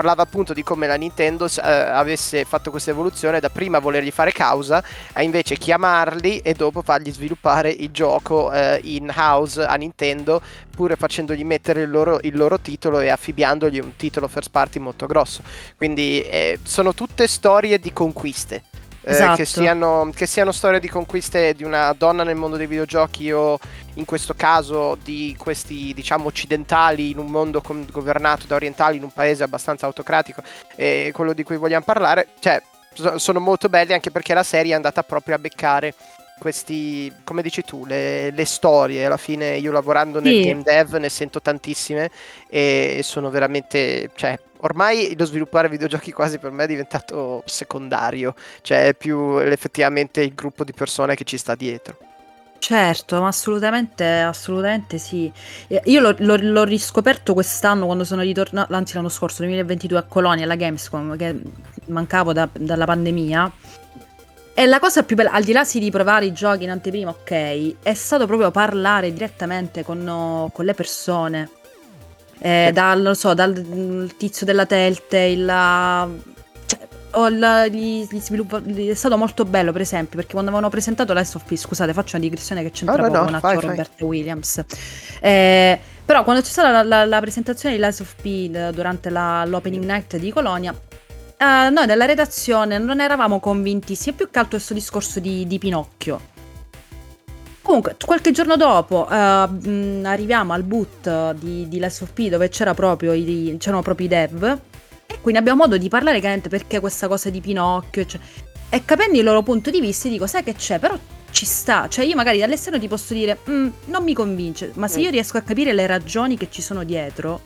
parlava appunto di come la Nintendo eh, avesse fatto questa evoluzione da prima volergli fare causa a invece chiamarli e dopo fargli sviluppare il gioco eh, in house a Nintendo pure facendogli mettere il loro, il loro, titolo e affibbiandogli un titolo first party molto grosso. Quindi eh, sono tutte storie di conquiste esatto. eh, che, esatto. siano, che, siano, storie di conquiste di una donna nel mondo dei videogiochi o in questo caso di questi diciamo occidentali in un mondo con, governato da orientali in un paese abbastanza autocratico e quello di cui vogliamo parlare cioè sono molto belli anche perché la serie è andata proprio a beccare questi, come dici tu, le, le, storie. Alla fine io lavorando nel sì. game dev ne sento tantissime e sono veramente, cioè, ormai lo sviluppare videogiochi quasi per me è diventato secondario, cioè è più effettivamente il gruppo di persone che ci sta dietro. Certo, ma assolutamente, assolutamente sì. Io l'ho, l'ho- l'ho riscoperto quest'anno quando sono ritornato, anzi l'anno scorso, 2022 a Colonia, alla Gamescom, che mancavo da- dalla pandemia. E la cosa più bella, al di là sì di provare i giochi in anteprima, ok, è stato proprio parlare direttamente con, con le persone. Eh, dal, so, dal tizio della Telltale, la, cioè, la, gli, gli sviluppa, è stato molto bello per esempio perché quando avevano presentato Last of Peace scusate faccio una digressione che c'entra oh, poco no, con attore Robert Williams. Eh, però quando c'è stata la, la, presentazione di Last of P durante l'opening night di Colonia Uh, noi della redazione non eravamo convinti, sia più che altro questo discorso di, di Pinocchio. Comunque, qualche giorno dopo uh, mh, arriviamo al boot di, di Last of P dove c'era proprio i, c'erano proprio i dev e quindi abbiamo modo di parlare chiaramente perché questa cosa di Pinocchio cioè, e capendo il loro punto di vista dico sai che c'è però ci sta cioè io magari dall'esterno ti posso dire non mi convince ma se mm. io riesco a capire le ragioni che ci sono dietro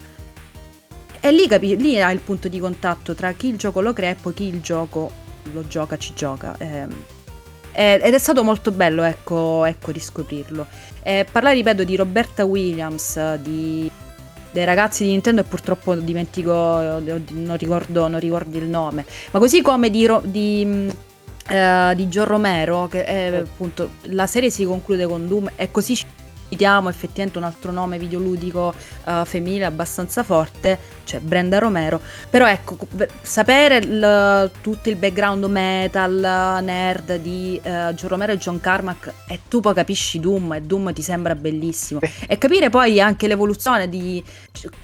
e lì, capi- lì hai il punto di contatto tra chi il gioco lo crea e poi chi il gioco lo gioca, ci gioca. Eh, ed è stato molto bello, ecco, ecco riscoprirlo. Eh, parlare, ripeto, di Roberta Williams, di, dei ragazzi di Nintendo e purtroppo dimentico, non ricordo, non ricordo il nome, ma così come di, di, uh, di John Romero, che è, appunto la serie si conclude con Doom e così citiamo effettivamente un altro nome videoludico uh, femminile abbastanza forte, cioè Brenda Romero, però ecco, sapere il, tutto il background metal, nerd di uh, John Romero e John Carmack e tu poi capisci Doom e Doom ti sembra bellissimo. E capire poi anche l'evoluzione di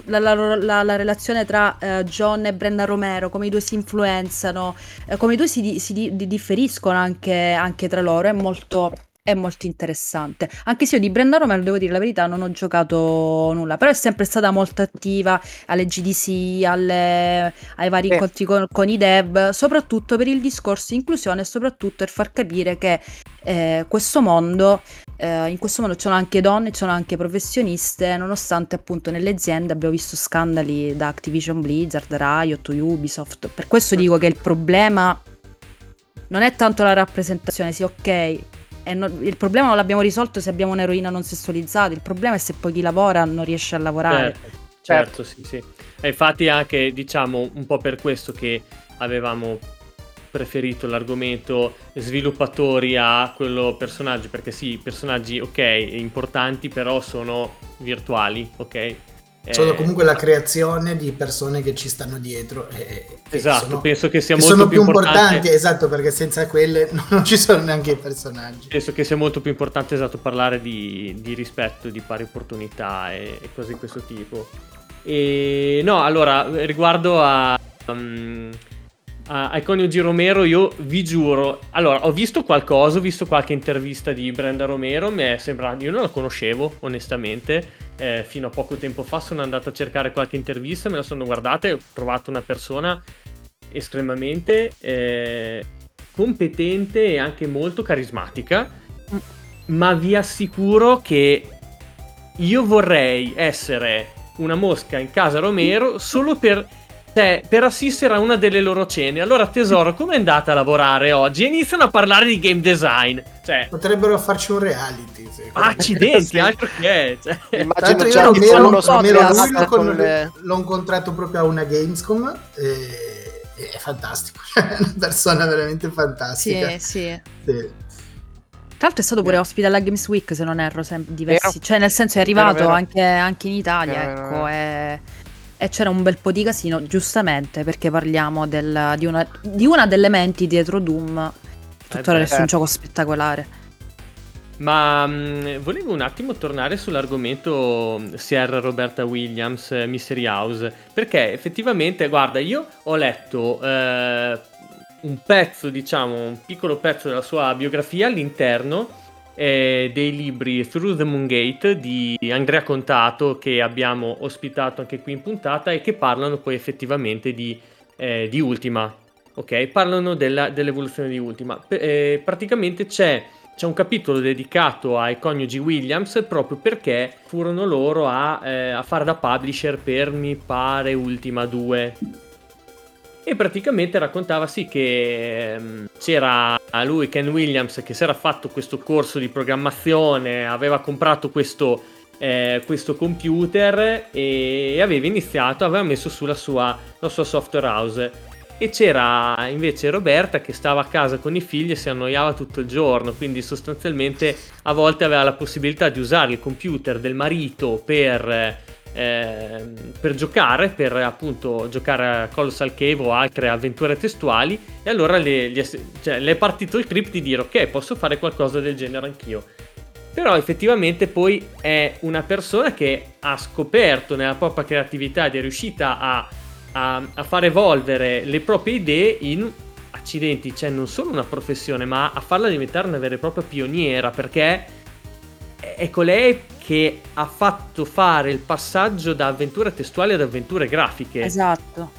la, la, la, la relazione tra uh, John e Brenda Romero, come i due si influenzano, come i due si, si, si differiscono anche, anche tra loro, è molto è molto interessante. Anche se io di Brenda Romero, devo dire la verità, non ho giocato nulla, però è sempre stata molto attiva alle GDC, alle- ai vari Sì. incontri con, con i dev, soprattutto per il discorso inclusione e soprattutto per far capire che eh, questo mondo, eh, in questo mondo ci sono anche donne, ci sono anche professioniste, nonostante appunto nelle aziende abbiamo visto scandali da Activision Blizzard, Riot, Ubisoft. Per questo dico che il problema non è tanto la rappresentazione, sì, ok. No- il problema non l'abbiamo risolto se abbiamo un'eroina non sessualizzata. Il problema è se poi chi lavora non riesce a lavorare. Certo, certo, sì, sì. E infatti anche, diciamo, un po' per questo che avevamo preferito l'argomento sviluppatori a quello personaggi, perché sì, personaggi, ok, importanti, però sono virtuali, ok? Sono Eh, comunque la creazione di persone che ci stanno dietro. E, Esatto, sono, penso che sia che molto sono più più importanti, importante. esatto, perché senza quelle *laughs* non ci sono neanche i personaggi. Penso che sia molto più importante esatto parlare di, di rispetto, di pari opportunità e, e cose di questo tipo. E no, allora, riguardo a, um, a, ai coniugi Romero, io vi giuro, allora, ho visto qualcosa, ho visto qualche intervista di Brenda Romero, mi è sembrato, io non la conoscevo, onestamente, eh, fino a poco tempo fa sono andato a cercare qualche intervista, me la sono guardata e ho trovato una persona estremamente eh, competente e anche molto carismatica, ma vi assicuro che io vorrei essere una mosca in casa Romero solo per, cioè, per assistere a una delle loro cene. Allora, tesoro, com'è andata a lavorare oggi? E iniziano a parlare di game design. Cioè, Potrebbero farci un reality. me. accidenti, *laughs* Sì. altro che è. Cioè, Tra Immagino che mi fanno ero- uno non mi ero- spot lui l'ho, con con- le- l'ho incontrato proprio a una Gamescom e, è fantastico, *laughs* è una persona veramente Sì, fantastica. sì. Sì. Tra l'altro è stato pure ospite alla Games Week, se non erro, sem- diversi. Cioè, nel senso è Vero, arrivato vero. Anche, anche in Italia, Vero, vero, ecco. E, e c'era un bel po' di casino, giustamente, perché parliamo del- di, una, di una delle menti dietro Doom. Tuttora beh, resta un gioco spettacolare. Ma mh, volevo un attimo tornare sull'argomento mh, Sierra Roberta Williams, eh, Mystery House, perché effettivamente, guarda, io ho letto eh, un pezzo, diciamo, un piccolo pezzo della sua biografia all'interno eh, dei libri Through the Moongate di Andrea Contato, che abbiamo ospitato anche qui in puntata e che parlano poi effettivamente di, eh, di Ultima. Ok, parlano della- dell'evoluzione di Ultima. Eh, praticamente c'è c'è un capitolo dedicato ai coniugi Williams proprio perché furono loro a, eh, a fare da publisher per mi pare Ultima 2. E praticamente raccontava sì che ehm, c'era lui, Ken Williams, che si era fatto questo corso di programmazione, aveva comprato questo, eh, questo computer e aveva iniziato, aveva messo su la sua, la sua software house. E c'era invece Roberta che stava a casa con i figli e si annoiava tutto il giorno, quindi sostanzialmente a volte aveva la possibilità di usare il computer del marito per, eh, per giocare, per appunto giocare a Colossal Cave o altre avventure testuali e allora le, è, cioè, le è partito il trip di dire ok posso fare qualcosa del genere anch'io. Però effettivamente poi è una persona che ha scoperto nella propria creatività ed è riuscita a a, a far evolvere le proprie idee in accidenti, cioè non solo una professione, ma a farla diventare una vera e propria pioniera, perché è colei che ha fatto fare il passaggio da avventure testuali ad avventure grafiche. Esatto.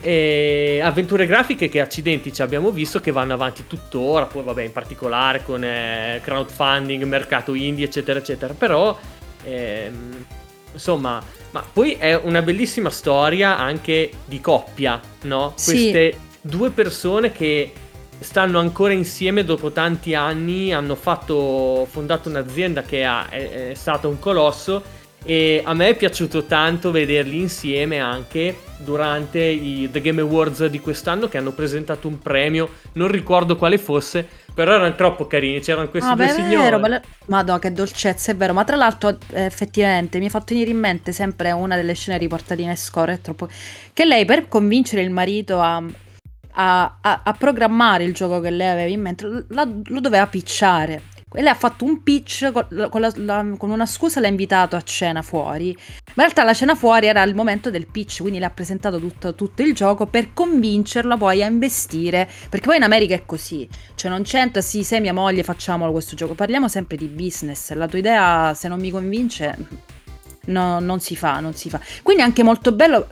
E avventure grafiche che accidenti ci abbiamo visto che vanno avanti tuttora, poi vabbè in particolare con eh, crowdfunding, mercato indie eccetera eccetera, però ehm, insomma, ma poi è una bellissima storia anche di coppia, no? Sì. Queste due persone che stanno ancora insieme dopo tanti anni, hanno fatto, fondato un'azienda che ha- è, è stata un colosso e a me è piaciuto tanto vederli insieme anche durante i The Game Awards di quest'anno che hanno presentato un premio, non ricordo quale fosse, però erano troppo carini, c'erano questi Ah, due beh, è signori. vero, bella- Madò, che dolcezza, è vero. Ma tra l'altro, eh, effettivamente, mi ha fatto venire in mente sempre una delle scene riportate in Score, è troppo... Che lei, per convincere il marito a, a- a- a programmare il gioco che lei aveva in mente, la- lo doveva picciare. E lei ha fatto un pitch con, con la- la- con una scusa, l'ha invitato a cena fuori. Ma in realtà la cena fuori era il momento del pitch, quindi le ha presentato tutto, tutto il gioco per convincerla poi a investire. Perché poi in America è così. Cioè non c'entra, sì, sei mia moglie, facciamolo questo gioco. Parliamo sempre di business. La tua idea, se non mi convince, no- non si fa, non si fa. Quindi è anche molto bello.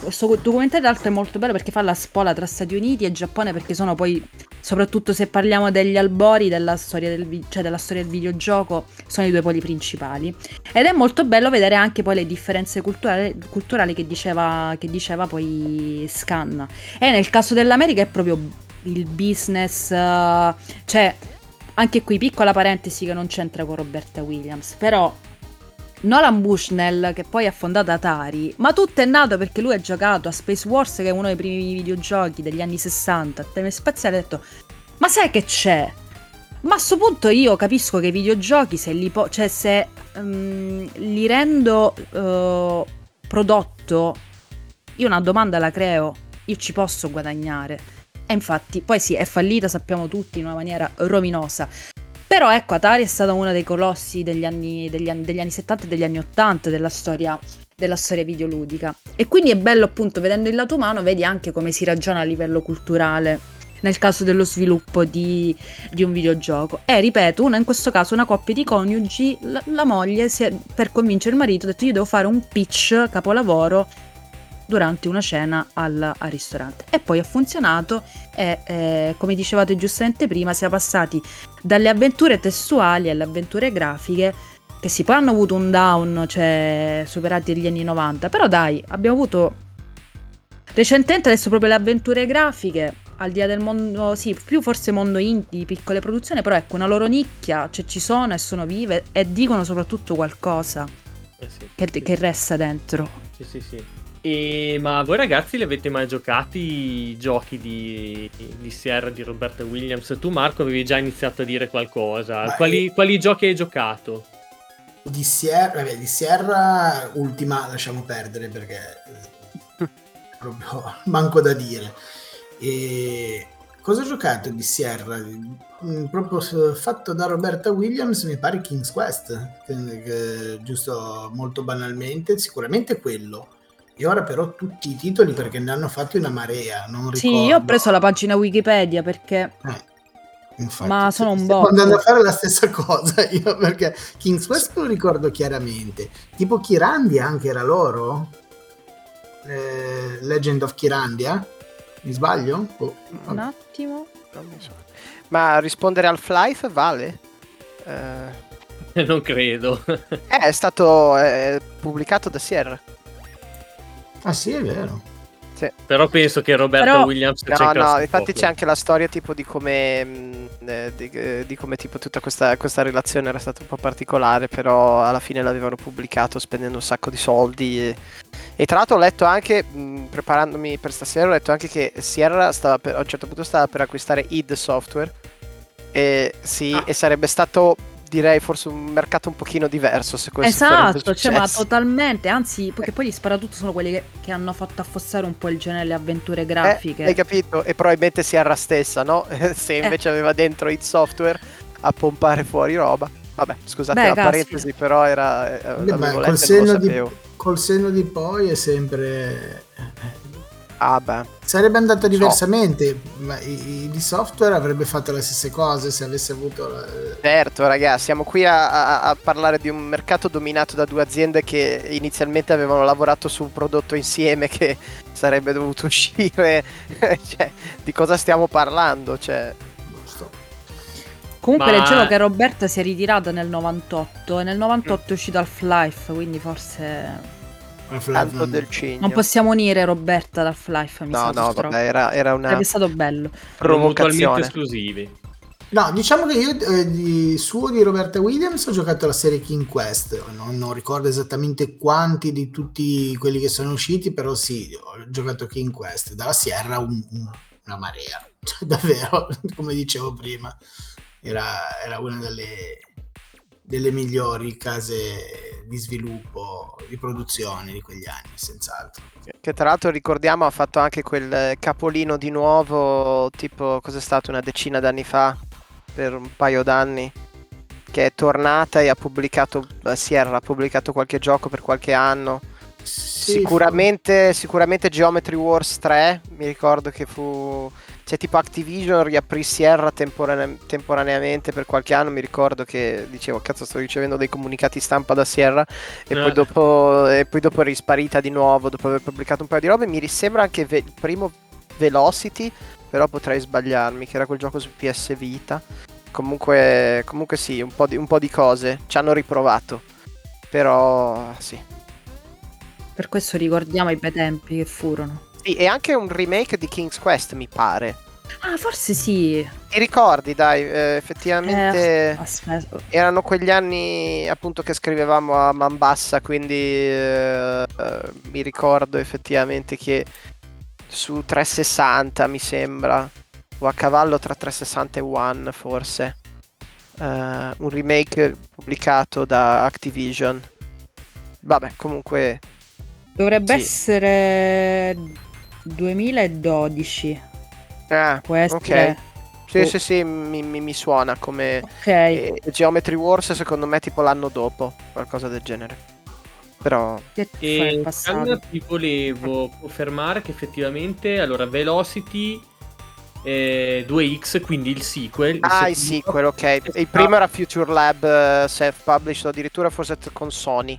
Questo documentario, tra l'altro, è molto bello perché fa la spola tra Stati Uniti e Giappone, perché sono poi, soprattutto se parliamo degli albori della storia del, vi- cioè della storia del videogioco, sono i due poli principali. Ed è molto bello vedere anche poi le differenze culturali, culturali che, diceva, che diceva poi Scan. E nel caso dell'America è proprio il business, eh, cioè anche qui piccola parentesi che non c'entra con Roberta Williams, però Nolan Bushnell, che poi ha fondato Atari, ma tutto è nato perché lui ha giocato a Space Wars, che è uno dei primi videogiochi degli anni 60, a tema spaziale, ha detto, ma sai che c'è? Ma a sto punto io capisco che i videogiochi, se li, po- cioè se ehm, li rendo eh, prodotto, io una domanda la creo, io ci posso guadagnare. E infatti, poi sì, è fallita, sappiamo tutti, in una maniera rovinosa. Però ecco, Atari è stata uno dei colossi degli anni, degli anni, degli anni 70 e degli anni 80 della storia, della storia videoludica. E quindi è bello appunto, vedendo il lato umano, vedi anche come si ragiona a livello culturale nel caso dello sviluppo di, di un videogioco. E ripeto, una in questo caso una coppia di coniugi, la, la moglie è- per convincere il marito ha detto io devo fare un pitch capolavoro durante una cena al, al ristorante. E poi ha funzionato e eh, come dicevate giustamente prima siamo passati dalle avventure testuali alle avventure grafiche che sì poi hanno avuto un down, cioè superati gli anni 90, però dai, abbiamo avuto recentemente adesso proprio le avventure grafiche al di là del mondo, sì, più forse mondo indie, piccole produzioni, però ecco, una loro nicchia, cioè ci sono e sono vive e dicono soprattutto qualcosa Eh sì, che, sì, che resta dentro. Sì, sì, sì. E, ma voi ragazzi li avete mai giocati i giochi di, di Sierra di Roberta Williams? Tu Marco avevi già iniziato a dire qualcosa. Quali, io- quali giochi hai giocato? Di Sierra, vabbè, di Sierra ultima lasciamo perdere perché eh, proprio *laughs* manco da dire. E cosa ho giocato di Sierra? Mm, Proprio fatto da Roberta Williams, mi pare King's Quest, giusto molto banalmente, sicuramente quello. E ora però tutti i titoli perché ne hanno fatti una marea, non ricordo. Sì, io ho preso la pagina Wikipedia perché Eh, infatti, Ma sono un stiamo botto. andando a fare la stessa cosa *laughs* io perché King's Quest lo ricordo chiaramente tipo Kirandia anche era loro Eh, Legend of Kirandia mi sbaglio? Oh, un attimo. Non mi so. Ma rispondere al Half-Life vale? Eh, *laughs* non credo. è stato eh, pubblicato da Sierra. Ah sì è vero Però penso che Roberta Però- Williams No, c'è no, infatti c'è anche la storia tipo di come, mh, eh, di, eh, di come tipo tutta questa, questa relazione era stata un po' particolare, però alla fine l'avevano pubblicato spendendo un sacco di soldi. E, e tra l'altro ho letto anche, mh, preparandomi per stasera, ho letto anche che Sierra stava per- a un certo punto stava per acquistare id Software e, sì, Ah. e sarebbe stato direi forse un mercato un pochino diverso se questo Esatto, cioè, ma totalmente, anzi, perché poi gli sparatutto sono quelli che, che hanno fatto affossare un po' il genere delle avventure Eh, grafiche. hai capito? E probabilmente Sierra stessa, no? *laughs* Se Eh. invece aveva dentro it software a pompare fuori roba. Vabbè, scusate Beh, la caspita. parentesi, però era eh, letto col senno, di, col senno di poi è sempre Ah, beh. sarebbe andata So. diversamente ma i- i- di software avrebbe fatto le stesse cose se avesse avuto eh, Certo, ragazzi, siamo qui a, a- a parlare di un mercato dominato da due aziende che inizialmente avevano lavorato su un prodotto insieme che *laughs* sarebbe dovuto uscire. *laughs* cioè, di cosa stiamo parlando? Cioè. Comunque Ma- leggevo che Roberta si è ritirata nel 98 e nel 98 è uscito Half-Life, quindi forse tanto non- del cigno. non possiamo unire Roberta ad Half-Life, mi No, no, vabbè, era, era una Sarebbe stato bello. Provocazione. esclusivi. No, diciamo che io eh, di suo di Roberta Williams ho giocato la serie King Quest, non, non ricordo esattamente quanti di tutti quelli che sono usciti, però sì, ho giocato King Quest, dalla Sierra un- un- una marea, cioè, *laughs* davvero, come dicevo prima, era, era una delle, delle migliori case di sviluppo, di produzione di quegli anni, senz'altro. Che tra l'altro ricordiamo ha fatto anche quel capolino di nuovo, tipo cos'è stato una decina d'anni fa, per un paio d'anni. che è tornata e ha pubblicato, eh, Sierra ha pubblicato qualche gioco per qualche anno. Sì, sicuramente, sicuramente Geometry Wars 3, mi ricordo che fu... Cioè tipo Activision riaprì Sierra temporane- temporaneamente per qualche anno, mi ricordo che dicevo cazzo sto ricevendo dei comunicati stampa da Sierra e, Eh. poi, dopo, e poi dopo è risparita di nuovo dopo aver pubblicato un paio di robe. Mi sembra anche ve- il primo Velocity, però potrei sbagliarmi, che era quel gioco su PS Vita. Comunque, comunque sì, un po, di, un po' di cose ci hanno riprovato, però sì. Per questo ricordiamo i bei tempi che furono. Sì, e anche un remake di King's Quest, mi pare. Ah, forse sì. Ti ricordi, dai, eh, effettivamente Eh, aspetta. erano quegli anni appunto che scrivevamo a man bassa, quindi eh, eh, mi ricordo effettivamente che su 360 mi sembra, o a cavallo tra 360 e One forse, eh, un remake pubblicato da Activision. Vabbè, comunque Dovrebbe Sì. essere 2012. Ah, Può essere. Sì, Oh. sì, sì, mi, mi- mi suona come Ok. eh, Geometry Wars, secondo me, tipo l'anno dopo, qualcosa del genere. Però, E ti volevo confermare che effettivamente allora Velocity eh, 2X, quindi il sequel. ah, il sequel, ok. Il primo era Future Lab eh, self-published, o addirittura forse con Sony,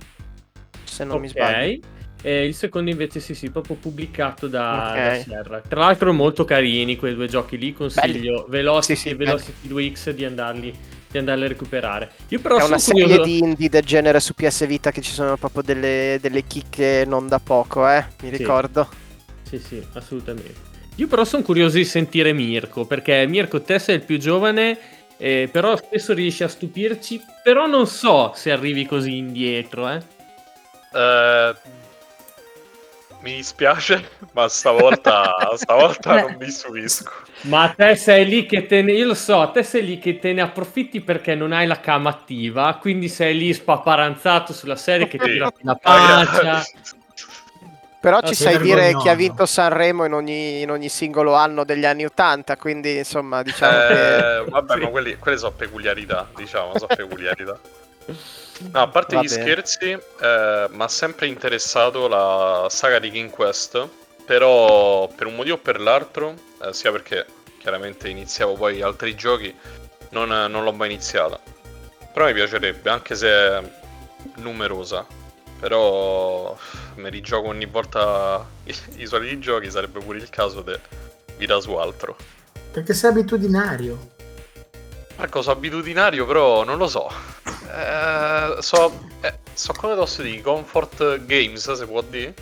se non mi Ok. sbaglio. E il secondo invece sì, sì, proprio pubblicato da, Ok. da Sierra. Tra l'altro molto carini quei due giochi lì, consiglio Velocity Sì, sì, e belli. Velocity 2X di andarli, di andarli a recuperare. Io però È sono una serie curioso... di indie del genere su PS Vita che ci sono proprio delle, delle chicche non da poco, eh, mi Sì. ricordo. Sì, sì, assolutamente. Io però sono curioso di sentire Mirko, perché Mirko, te sei il più giovane, eh, però spesso riesci a stupirci, però non so se arrivi così indietro, eh. Eh, mi dispiace, ma stavolta, *laughs* stavolta non mi stupisco. Ma te sei lì che te ne... Io lo so, te sei lì che te ne approfitti perché non hai la cam attiva, quindi sei lì spaparanzato sulla serie che ti Sì. tira la pancia. Ragazzi, Però Ah, ci sai dire chi ha vinto Sanremo in ogni, in ogni singolo anno degli anni 80, quindi insomma diciamo che... Eh, vabbè, Sì. *laughs* ma quelli- quelle sono peculiarità, diciamo, sono peculiarità. *laughs* No, a parte Va gli bene. scherzi, eh, mi ha sempre interessato la saga di King Quest, però per un motivo o per l'altro, eh, sia perché chiaramente iniziavo poi altri giochi, non, non l'ho mai iniziata. Però mi piacerebbe, anche se è numerosa. Però mi rigioco ogni volta i, *laughs* i soliti giochi, sarebbe pure il caso di vita su altro. Perché sei abitudinario. So abitudinario, però non lo so. Eh, so, eh, so come posso dire, comfort games, se può dire.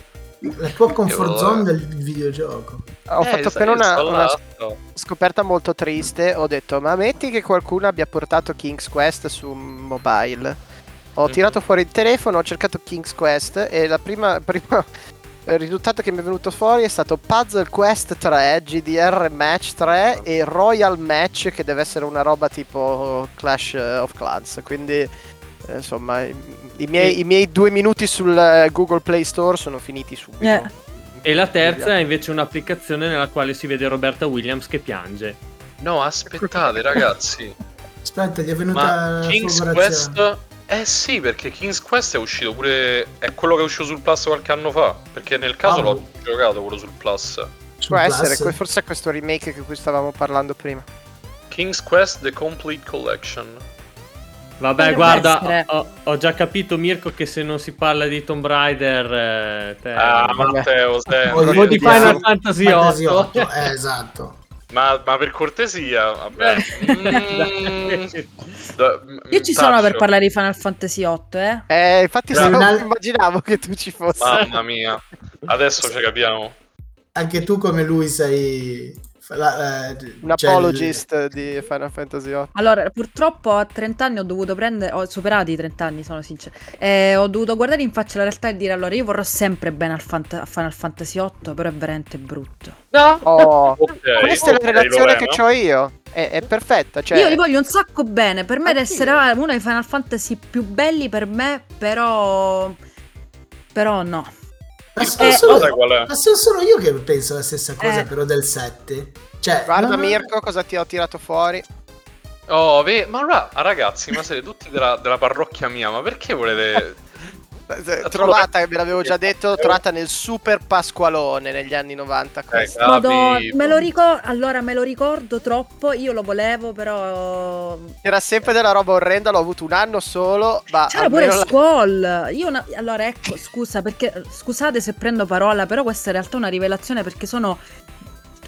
La tua comfort Io- zone del videogioco. Ho Eh, fatto appena una, una scoperta molto triste, ho detto ma metti che qualcuno abbia portato King's Quest su mobile. Ho Mhm. tirato fuori il telefono, ho cercato King's Quest e la prima, *laughs* prima il risultato che mi è venuto fuori è stato Puzzle Quest 3, GDR Match 3 e Royal Match che deve essere una roba tipo Clash of Clans. Quindi eh, insomma i, i miei, i miei due minuti sul eh, Google Play Store sono finiti subito. Eh. E la terza è invece un'applicazione nella quale si vede Roberta Williams che piange. No, aspettate, ragazzi. Aspetta, gli è venuta Ma la folgorazione. Quest. Eh sì, perché King's Quest è uscito pure. È quello che è uscito sul Plus qualche anno fa. Perché nel caso Ah, l'ho giocato quello sul Plus. Sul Può Plus. essere, forse è questo remake di cui stavamo parlando prima. King's Quest The Complete Collection. Vabbè, Potrebbe guarda, ho, ho già capito Mirko che se non si parla di Tomb Raider, eh, te... Ah, Matteo, sempre. O di-. Final Fantasy Fantasy 8. 8, *laughs* eh, esatto. Ma, ma per cortesia, vabbè. Mm, *laughs* da- Io ci mm, sono per taccio. parlare di Final Fantasy 8, eh. Eh, infatti Bravo. stavo- Una- immaginavo che tu ci fossi. Mamma mia. Adesso ci capiamo. Anche tu come lui sei... la- eh, Un cioè, apologist di Final Fantasy VIII. Allora, purtroppo a 30 anni ho dovuto prendere, ho superato i 30 anni, sono sincero. E ho dovuto guardare in faccia la realtà e dire allora io vorrò sempre bene al Fanta- a Final Fantasy 8, però è veramente brutto. No! Oh, Ok, questa è la relazione Lorena. che ho io. È, è perfetta. Cioè, Io li voglio un sacco bene, per me Anch'io. essere uno dei Final Fantasy più belli per me, però... Però no. Ma sono, Eh, solo, sai qual è? ma sono solo io che penso la stessa cosa Eh. però del 7. Cioè, Guarda non- Mirko cosa ti ho tirato fuori. Oh, ve- ma allora, ragazzi, ma siete tutti della, della parrocchia mia, ma perché volete... Trovata, ve l'avevo già detto, trovata nel super Pasqualone negli anni 90. Eh, Madonna, me lo ricordo, allora me lo ricordo troppo, io lo volevo però... Era sempre della roba orrenda, l'ho avuto un anno solo, ma C'era pure la- Squall. Io una- allora ecco, scusa perché scusate se prendo parola, però questa in realtà è una rivelazione perché sono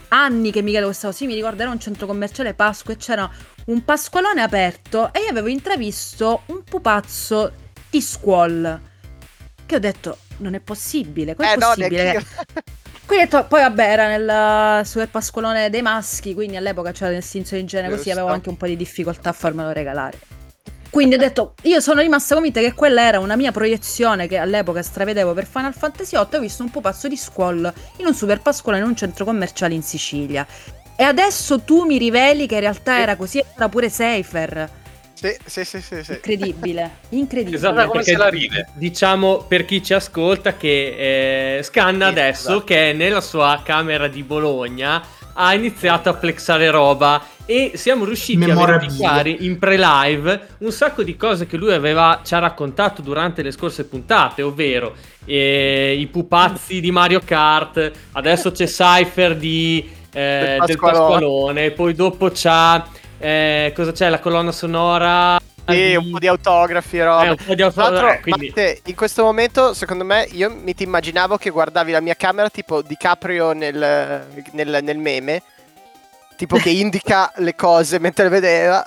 anni che mi chiedo questa cosa. Sì, mi ricordo era un centro commerciale Pasqua e c'era un pasqualone aperto e io avevo intravisto un pupazzo di Squall. Che ho detto, non è possibile, com'è Eh no, possibile? neanch'io. Quindi ho detto- poi vabbè era nel super pasqualone dei maschi, quindi all'epoca c'era l'estinzione di genere, così avevo anche un po' di difficoltà a farmelo regalare. Quindi ho detto, io sono rimasta convinta che quella era una mia proiezione che all'epoca stravedevo per Final Fantasy VIII e ho visto un pupazzo di Squall in un super pasqualone in un centro commerciale in Sicilia. E adesso tu mi riveli che in realtà era così, era pure Safer. Sì, sì, sì, sì, sì. Incredibile, incredibile. Esatto, come perché se la ride. diciamo per chi ci ascolta che eh, Scanna Sì, adesso esatto. che è nella sua camera di Bologna ha iniziato a flexare roba e siamo riusciti a verificare in pre-live un sacco di cose che lui aveva, ci ha raccontato durante le scorse puntate, ovvero eh, i pupazzi di Mario Kart, adesso c'è Cypher di, eh, Del. Pasqualone, poi dopo c'ha, eh, cosa c'è, la colonna sonora... Sì, un po' di autografi roba. Eh, un po' di autografi, eh, quindi- Matte, in questo momento, secondo me, io mi ti immaginavo che guardavi la mia camera tipo DiCaprio nel, nel, nel meme, tipo che indica le cose mentre vedeva.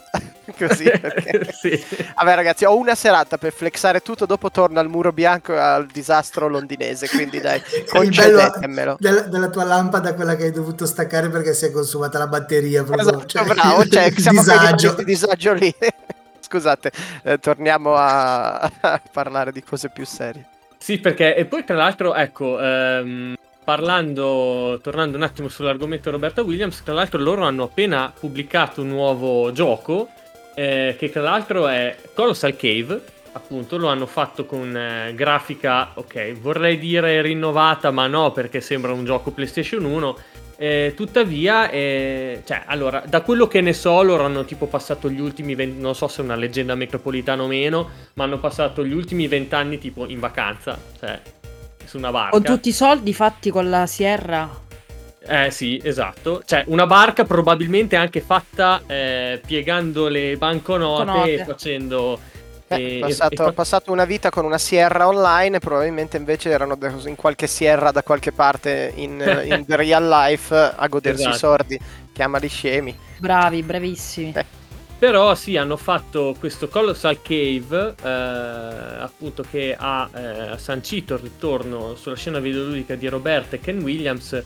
*laughs* Così. perché- *laughs* sì. Vabbè, ragazzi, ho una serata per flexare tutto. Dopo torno al muro bianco e al disastro londinese. Quindi, dai, *laughs* concedetemelo. della, della tua lampada, quella che hai dovuto staccare perché si è consumata la batteria. Proprio, Esatto, bravo, cioè, il siamo disagio. questo disagio lì. Scusate, eh, torniamo a, a parlare di cose più serie. Sì, perché e poi tra l'altro, ecco, ehm, parlando, tornando un attimo sull'argomento Roberta Williams, tra l'altro loro hanno appena pubblicato un nuovo gioco, eh, che tra l'altro è Colossal Cave, appunto, lo hanno fatto con eh, grafica, ok, vorrei dire rinnovata, ma no, perché sembra un gioco PlayStation 1. Eh, tuttavia, eh, cioè, allora, da quello che ne so, loro hanno tipo passato gli ultimi 20, non so se è una leggenda metropolitana o meno, ma hanno passato gli ultimi vent'anni tipo in vacanza, cioè su una barca. Con tutti i soldi fatti con la Sierra. Eh sì, esatto. Cioè, una barca probabilmente anche fatta eh, piegando le banconote Banconote. e facendo... Eh, e- passato, e fa- passato una vita con una sierra online e probabilmente invece erano in qualche sierra da qualche parte in, *laughs* in the real life a godersi Esatto. i sordi. Chiamali scemi. Bravi, bravissimi. Eh. Però sì, hanno fatto questo Colossal Cave, eh, appunto che ha eh, sancito il ritorno sulla scena videoludica di Roberta e Ken Williams,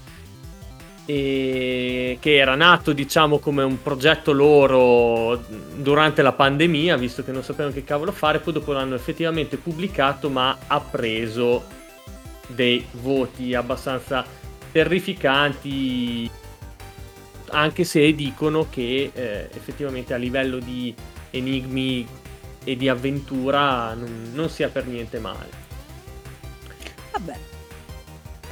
e che era nato diciamo come un progetto loro durante la pandemia, visto che non sapevano che cavolo fare, poi dopo l'hanno effettivamente pubblicato, ma ha preso dei voti abbastanza terrificanti anche se dicono che eh, effettivamente a livello di enigmi e di avventura non, non sia per niente male. Vabbè.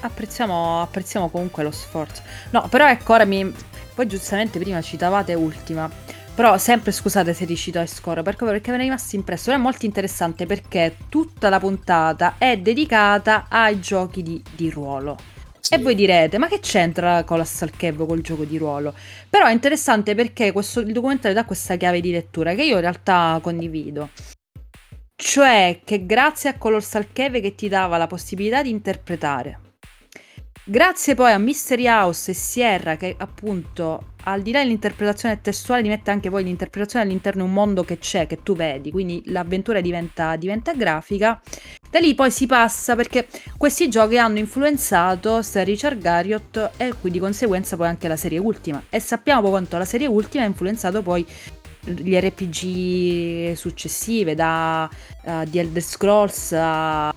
Apprezziamo, apprezziamo comunque lo sforzo. No, però ecco, ora mi... Poi giustamente prima citavate Ultima. Però sempre scusate se ricito a score, perché, perché me ne è rimasto impresso. È molto interessante perché tutta la puntata è dedicata ai giochi di, di ruolo. Sì. E voi direte, ma che c'entra Colossal Cave col gioco di ruolo? Però è interessante perché questo, il documentario dà questa chiave di lettura che io in realtà condivido. Cioè che grazie a Colossal Cave che ti dava la possibilità di interpretare. Grazie poi a Mystery House e Sierra che appunto al di là dell'interpretazione testuale ti mette anche poi l'interpretazione all'interno di un mondo che c'è, che tu vedi, quindi l'avventura diventa, diventa grafica. Da lì poi si passa perché questi giochi hanno influenzato Sir Richard Garriott e qui di conseguenza poi anche la serie Ultima. E sappiamo quanto la serie Ultima ha influenzato poi gli RPG successive, da uh, The Elder Scrolls a-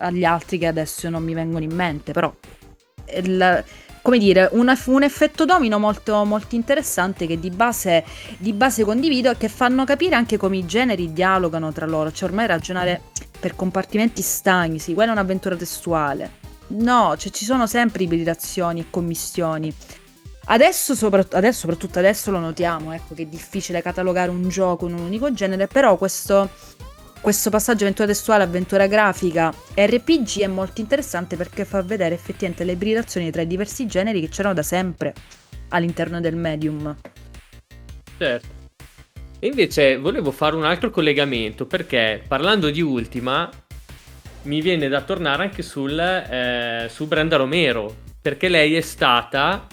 agli altri che adesso non mi vengono in mente, però il- come dire, una- un effetto domino molto, molto interessante che di base, di base condivido e che fanno capire anche come i generi dialogano tra loro, cioè ormai ragionare per compartimenti stagni, sì, quella è un'avventura testuale. No, cioè ci sono sempre ibridazioni e commissioni. Adesso, sopra- adesso, soprattutto adesso lo notiamo, ecco, che è difficile catalogare un gioco in un unico genere, però questo, questo passaggio avventura testuale, avventura grafica, RPG è molto interessante perché fa vedere effettivamente le ibridazioni tra i diversi generi che c'erano da sempre all'interno del medium. Certo. E invece volevo fare un altro collegamento perché parlando di Ultima mi viene da tornare anche sul, eh, su Brenda Romero perché lei è stata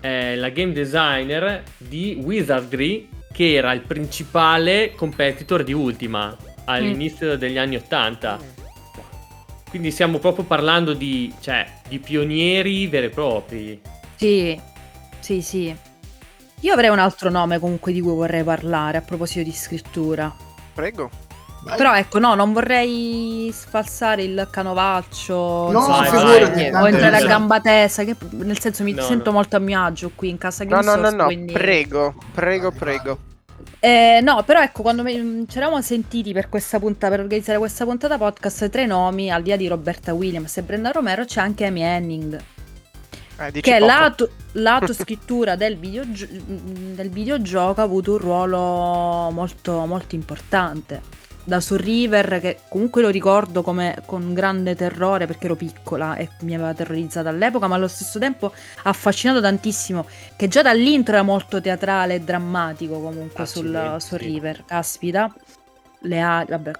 eh, la game designer di Wizardry che era il principale competitor di Ultima all'inizio mm. degli anni 80. Quindi stiamo proprio parlando di, cioè, di pionieri veri e propri. Sì, sì, sì. Io avrei un altro nome comunque di cui vorrei parlare a proposito di scrittura. Prego. Vai. Però ecco, no, non vorrei sfalsare il canovaccio no, insomma, figurati, o entrare a gamba tesa, che nel senso mi no, sento no. molto a mio agio qui in casa No, no, no, no, quindi... prego, prego, prego. Eh, no, però ecco, quando ci eravamo sentiti per questa puntata, per organizzare questa puntata podcast, tre nomi, al di là di Roberta Williams e Brenda Romero, c'è anche Amy Henning. Eh, che lato, *laughs* lato scrittura del, videogio- del videogioco ha avuto un ruolo molto, molto importante da Soul River che comunque lo ricordo come con grande terrore perché ero piccola e mi aveva terrorizzata all'epoca ma allo stesso tempo affascinato tantissimo che già dall'intro era molto teatrale e drammatico comunque sul Soul sì. River caspita. Le ali vabbè.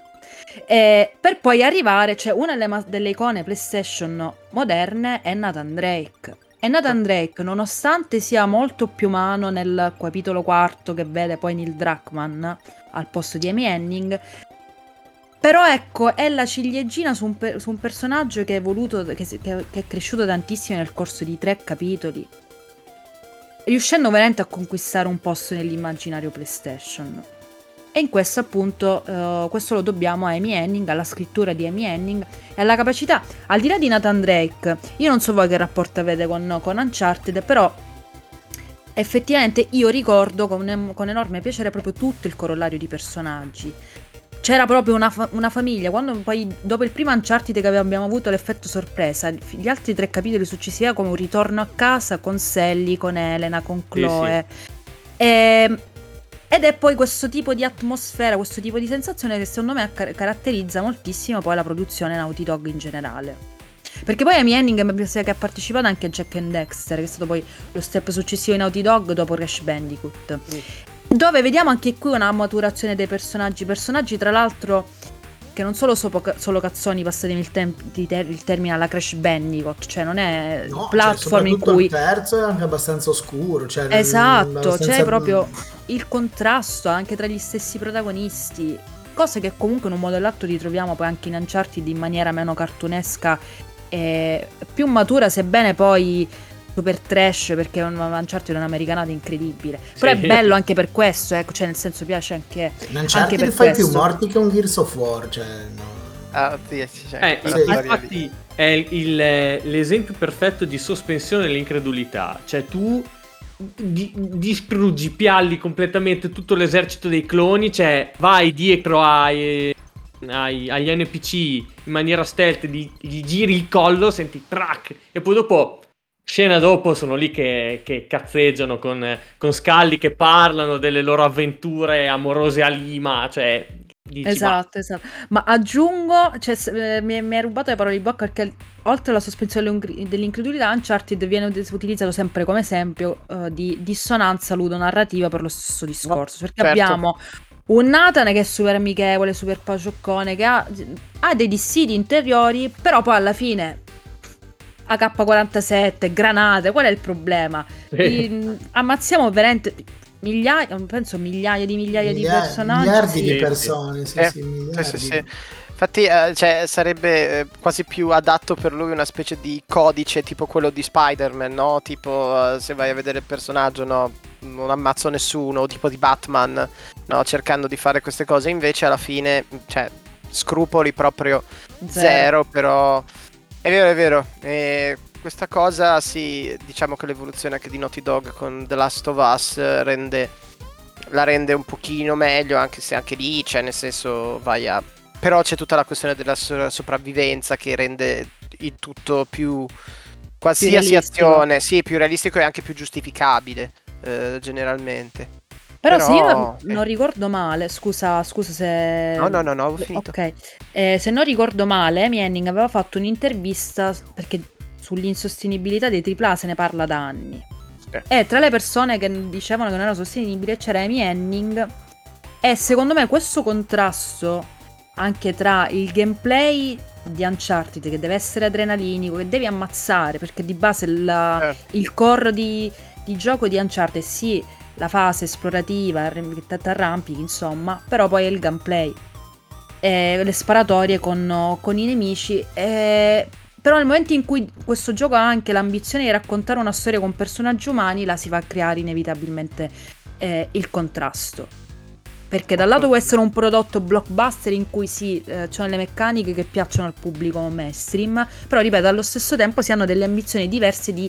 E per poi arrivare cioè una delle, delle icone PlayStation moderne è Nathan Drake. E Nathan Drake, nonostante sia molto più umano nel capitolo quarto che vede poi Neil Druckmann al posto di Amy Henning, però ecco, è la ciliegina su un, per- su un personaggio che è, evoluto, che, che, che è cresciuto tantissimo nel corso di tre capitoli, riuscendo veramente a conquistare un posto nell'immaginario PlayStation. E in questo appunto, uh, questo lo dobbiamo a Amy Henning, alla scrittura di Amy Henning e alla capacità, al di là di Nathan Drake, io non so voi che rapporto avete con, con Uncharted, però effettivamente io ricordo con, con enorme piacere proprio tutto il corollario di personaggi c'era proprio una, fa- una, famiglia. Quando poi, dopo il primo Uncharted che abbiamo avuto l'effetto sorpresa, gli altri tre capitoli successivi come un ritorno a casa con Sally, con Elena, con Chloe. Sì, sì. E, ehm, ed è poi questo tipo di atmosfera, questo tipo di sensazione che secondo me car- caratterizza moltissimo poi la produzione Naughty Dog in generale. Perché poi Amy Henning mi pensa che ha partecipato anche a Jack and Dexter, che è stato poi lo step successivo in Naughty Dog dopo Crash Bandicoot. Mm dove vediamo anche qui una maturazione dei personaggi, personaggi tra l'altro che non solo so, solo cazzoni passatemi il, tem- ter- il, termine alla Crash Bandicoot, cioè non è no, platform cioè, in cui il terzo è anche abbastanza oscuro, cioè esatto, abbastanza... c'è proprio il contrasto anche tra gli stessi protagonisti, cose che comunque in un modo o l'altro ritroviamo poi anche in Uncharted in maniera meno cartunesca e più matura, sebbene poi super trash perché è un Uncharted è un'americanata incredibile. Sì. Però è bello anche per questo, ecco, cioè nel senso piace anche, anche per fai questo. più morti che un Gears of War, cioè no. Ah, sì, cioè, eh, sì. infatti è il, l'esempio perfetto di sospensione dell'incredulità, cioè tu di, distruggi, pialli completamente tutto l'esercito dei cloni, cioè vai dietro ai, ai, agli NPC in maniera stealth, gli, gli giri il collo, senti track e poi dopo Scena dopo sono lì che, che cazzeggiano con, con, Scalli che parlano delle loro avventure amorose a Lima, cioè... Dici, esatto, ma... esatto. Ma aggiungo, cioè, eh, mi, mi hai rubato le parole di bocca perché oltre alla sospensione dell'incredulità, Uncharted viene utilizzato sempre come esempio uh, di dissonanza ludonarrativa per lo stesso discorso. Perché certo. abbiamo un Nathan che è super amichevole, super pacioccone, che ha, ha dei dissidi interiori, però poi alla fine AK-47, granate, qual è il problema? I, ammazziamo veramente migliaia, penso migliaia di migliaia Migliar- di personaggi. Miliardi sì, di persone, sì, eh, sì, miliardi. Sì, sì, Infatti, eh, cioè, sarebbe eh, quasi più adatto per lui una specie di codice tipo quello di Spider-Man, no? Tipo, eh, se vai a vedere il personaggio, no? Non ammazzo nessuno, tipo di Batman, no? Cercando di fare queste cose. Invece, alla fine, cioè, scrupoli proprio zero, zero però è vero, è vero. E questa cosa, sì, diciamo che l'evoluzione anche di Naughty Dog con The Last of Us rende, la rende un pochino meglio, anche se anche lì, cioè nel senso, vai a... Però c'è tutta la questione della sopravvivenza che rende il tutto più qualsiasi realistico. azione, sì, più realistico e anche più giustificabile, eh, generalmente. Però, se io non, non ricordo male, scusa, scusa se... No, no, no, no, avevo finito. Ok, Eh, se non ricordo male, Amy Henning aveva fatto un'intervista perché sull'insostenibilità dei AAA se ne parla da anni. Sì. E tra le persone che dicevano che non era sostenibile c'era Amy Henning e secondo me questo contrasto anche tra il gameplay di Uncharted che deve essere adrenalinico, che devi ammazzare perché di base la- Certo. il core di, di gioco di Uncharted sì, la fase esplorativa, ti arrampichi insomma, però poi è il gameplay. E le sparatorie con, con i nemici. e- Però nel momento in cui questo gioco ha anche l'ambizione di raccontare una storia con personaggi umani, la si va a creare inevitabilmente eh, il contrasto. Perché da un lato può essere un prodotto blockbuster in cui sì, eh, c'è le meccaniche che piacciono al pubblico mainstream, però ripeto, allo stesso tempo si hanno delle ambizioni diverse di